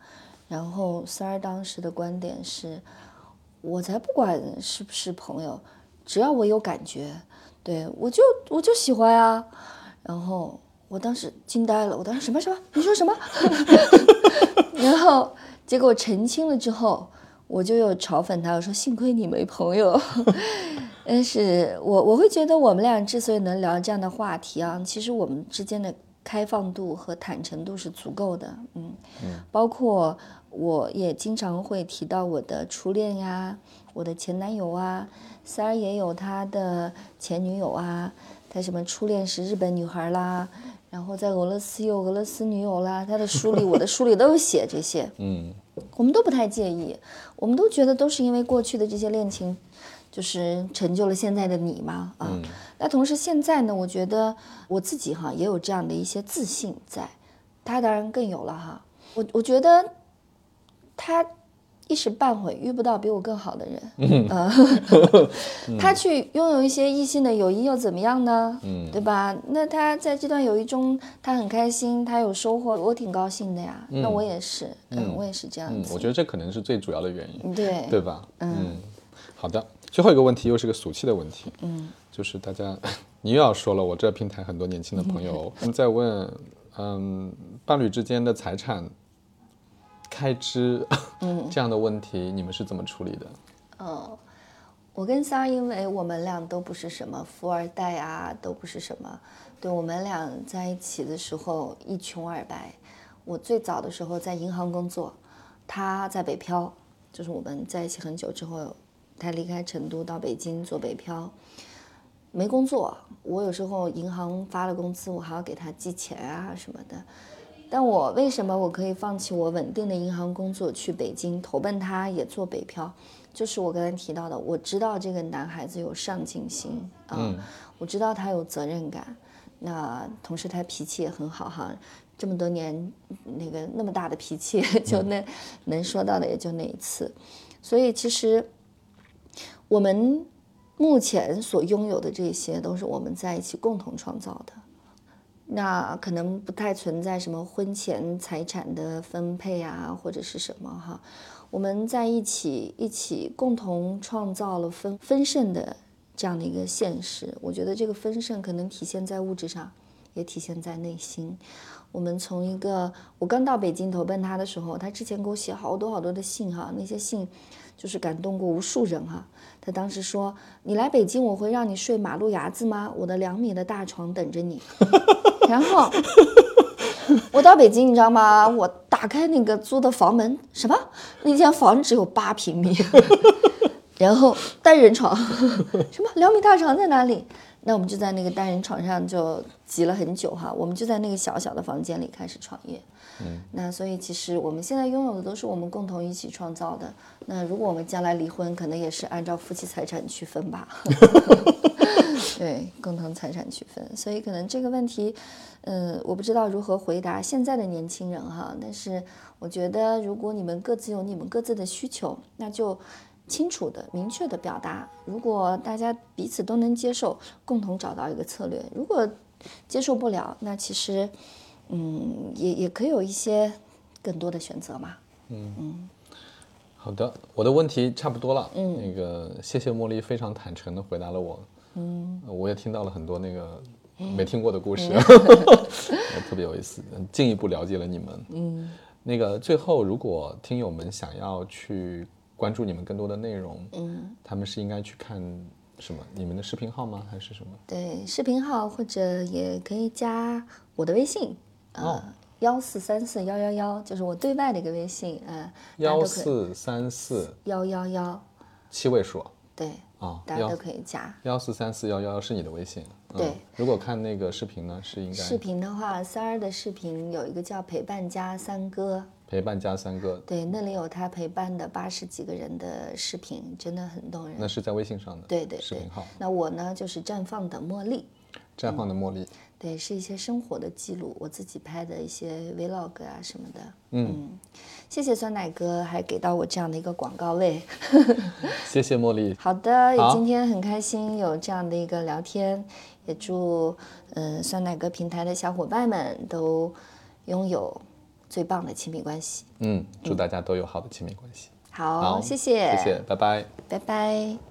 A: 然后三儿当时的观点是，我才不管是不是朋友，只要我有感觉，对我就我就喜欢啊。然后我当时惊呆了，我当时什么什么？你说什么？然后结果澄清了之后，我就又嘲讽他，我说幸亏你没朋友。但是我我会觉得我们俩之所以能聊这样的话题啊，其实我们之间的开放度和坦诚度是足够的，嗯，包括我也经常会提到我的初恋呀，我的前男友啊，三儿也有他的前女友啊，他什么初恋是日本女孩啦，然后在俄罗斯有俄罗斯女友啦，他的书里我的书里都有写这些，
B: 嗯
A: 我们都不太介意，我们都觉得都是因为过去的这些恋情，就是成就了现在的你嘛啊。那同时现在呢，我觉得我自己哈也有这样的一些自信在，他当然更有了哈。我我觉得他一时半会遇不到比我更好的人，嗯，他去拥有一些异性的友谊又怎么样呢？嗯，对吧？那他在这段友谊中，他很开心，他有收获，我挺高兴的呀。那我也是，嗯，我也是这样。
B: 我觉得这可能是最主要的原因，
A: 对
B: 对吧？嗯，好的。最后一个问题又是个俗气的问题，嗯，就是大家你又要说了，我这平台很多年轻的朋友他 们在问，嗯，伴侣之间的财产开支，嗯 这样的问题，你们是怎么处理的？
A: 嗯，我跟三儿，因为我们俩都不是什么富二代啊，都不是什么，对我们俩在一起的时候一穷二白。我最早的时候在银行工作，他在北漂，就是我们在一起很久之后，他离开成都到北京做北漂，没工作。我有时候银行发了工资，我还要给他寄钱啊什么的。但我为什么我可以放弃我稳定的银行工作去北京投奔他，也做北漂？就是我刚才提到的，我知道这个男孩子有上进心啊、我知道他有责任感，那同时他脾气也很好哈。这么多年，那个那么大的脾气，就那、能说到的也就那一次，所以其实我们目前所拥有的这些，都是我们在一起共同创造的。那可能不太存在什么婚前财产的分配啊，或者是什么哈。我们在一起一起共同创造了丰丰盛的这样的一个现实。我觉得这个丰盛可能体现在物质上，也体现在内心。我们从一个我刚到北京投奔他的时候，他之前给我写好多好多的信哈，那些信就是感动过无数人哈。他当时说：“你来北京，我会让你睡马路牙子吗？我的两米的大床等着你。” 然后 我到北京，你知道吗？我打开那个租的房门，什么？那间房只有八平米，然后单人床，什么两米大床在哪里？那我们就在那个单人床上就挤了很久哈，我们就在那个小小的房间里开始创业。嗯，那所以其实我们现在拥有的都是我们共同一起创造的。那如果我们将来离婚，可能也是按照夫妻财产区分吧。对，共同财产区分。所以可能这个问题，嗯，我不知道如何回答现在的年轻人哈。但是我觉得，如果你们各自有你们各自的需求，那就。清楚的、明确的表达。如果大家彼此都能接受，共同找到一个策略。如果接受不了，那其实，嗯，也也可以有一些更多的选择嘛。
B: 嗯嗯。好的，我的问题差不多了。嗯。那个，谢谢茉莉非常坦诚的回答了我。嗯。我也听到了很多那个没听过的故事，特别有意思，进一步了解了你们。嗯。那个最后，如果听友们想要去。关注你们更多的内容，嗯，他们是应该去看什么？你们的视频号吗？还是什么？
A: 对，视频号或者也可以加我的微信，呃，幺四三四幺幺幺，就是我对外的一个微信，呃，
B: 幺四三四
A: 幺幺幺，
B: 七位数，
A: 对，啊，大家都可以加。
B: 幺四三四幺幺幺是你的微信，
A: 对。
B: 如果看那个视频呢，是应该
A: 视频的话，三儿的视频有一个叫陪伴家三哥。
B: 陪伴加三哥，
A: 对，那里有他陪伴的八十几个人的视频，真的很动人。
B: 那是在微信上的，
A: 对对
B: 视频号。
A: 那我呢，就是绽放的茉莉，
B: 绽放的茉莉，
A: 对，是一些生活的记录，我自己拍的一些 vlog 啊什么的。嗯，谢谢酸奶哥，还给到我这样的一个广告位。
B: 谢谢茉莉。
A: 好的，也今天很开心有这样的一个聊天，也祝嗯酸奶哥平台的小伙伴们都拥有。最棒的亲密关系。
B: 嗯，祝大家都有好的亲密关系。
A: 好，谢谢，
B: 谢谢，拜拜，
A: 拜拜。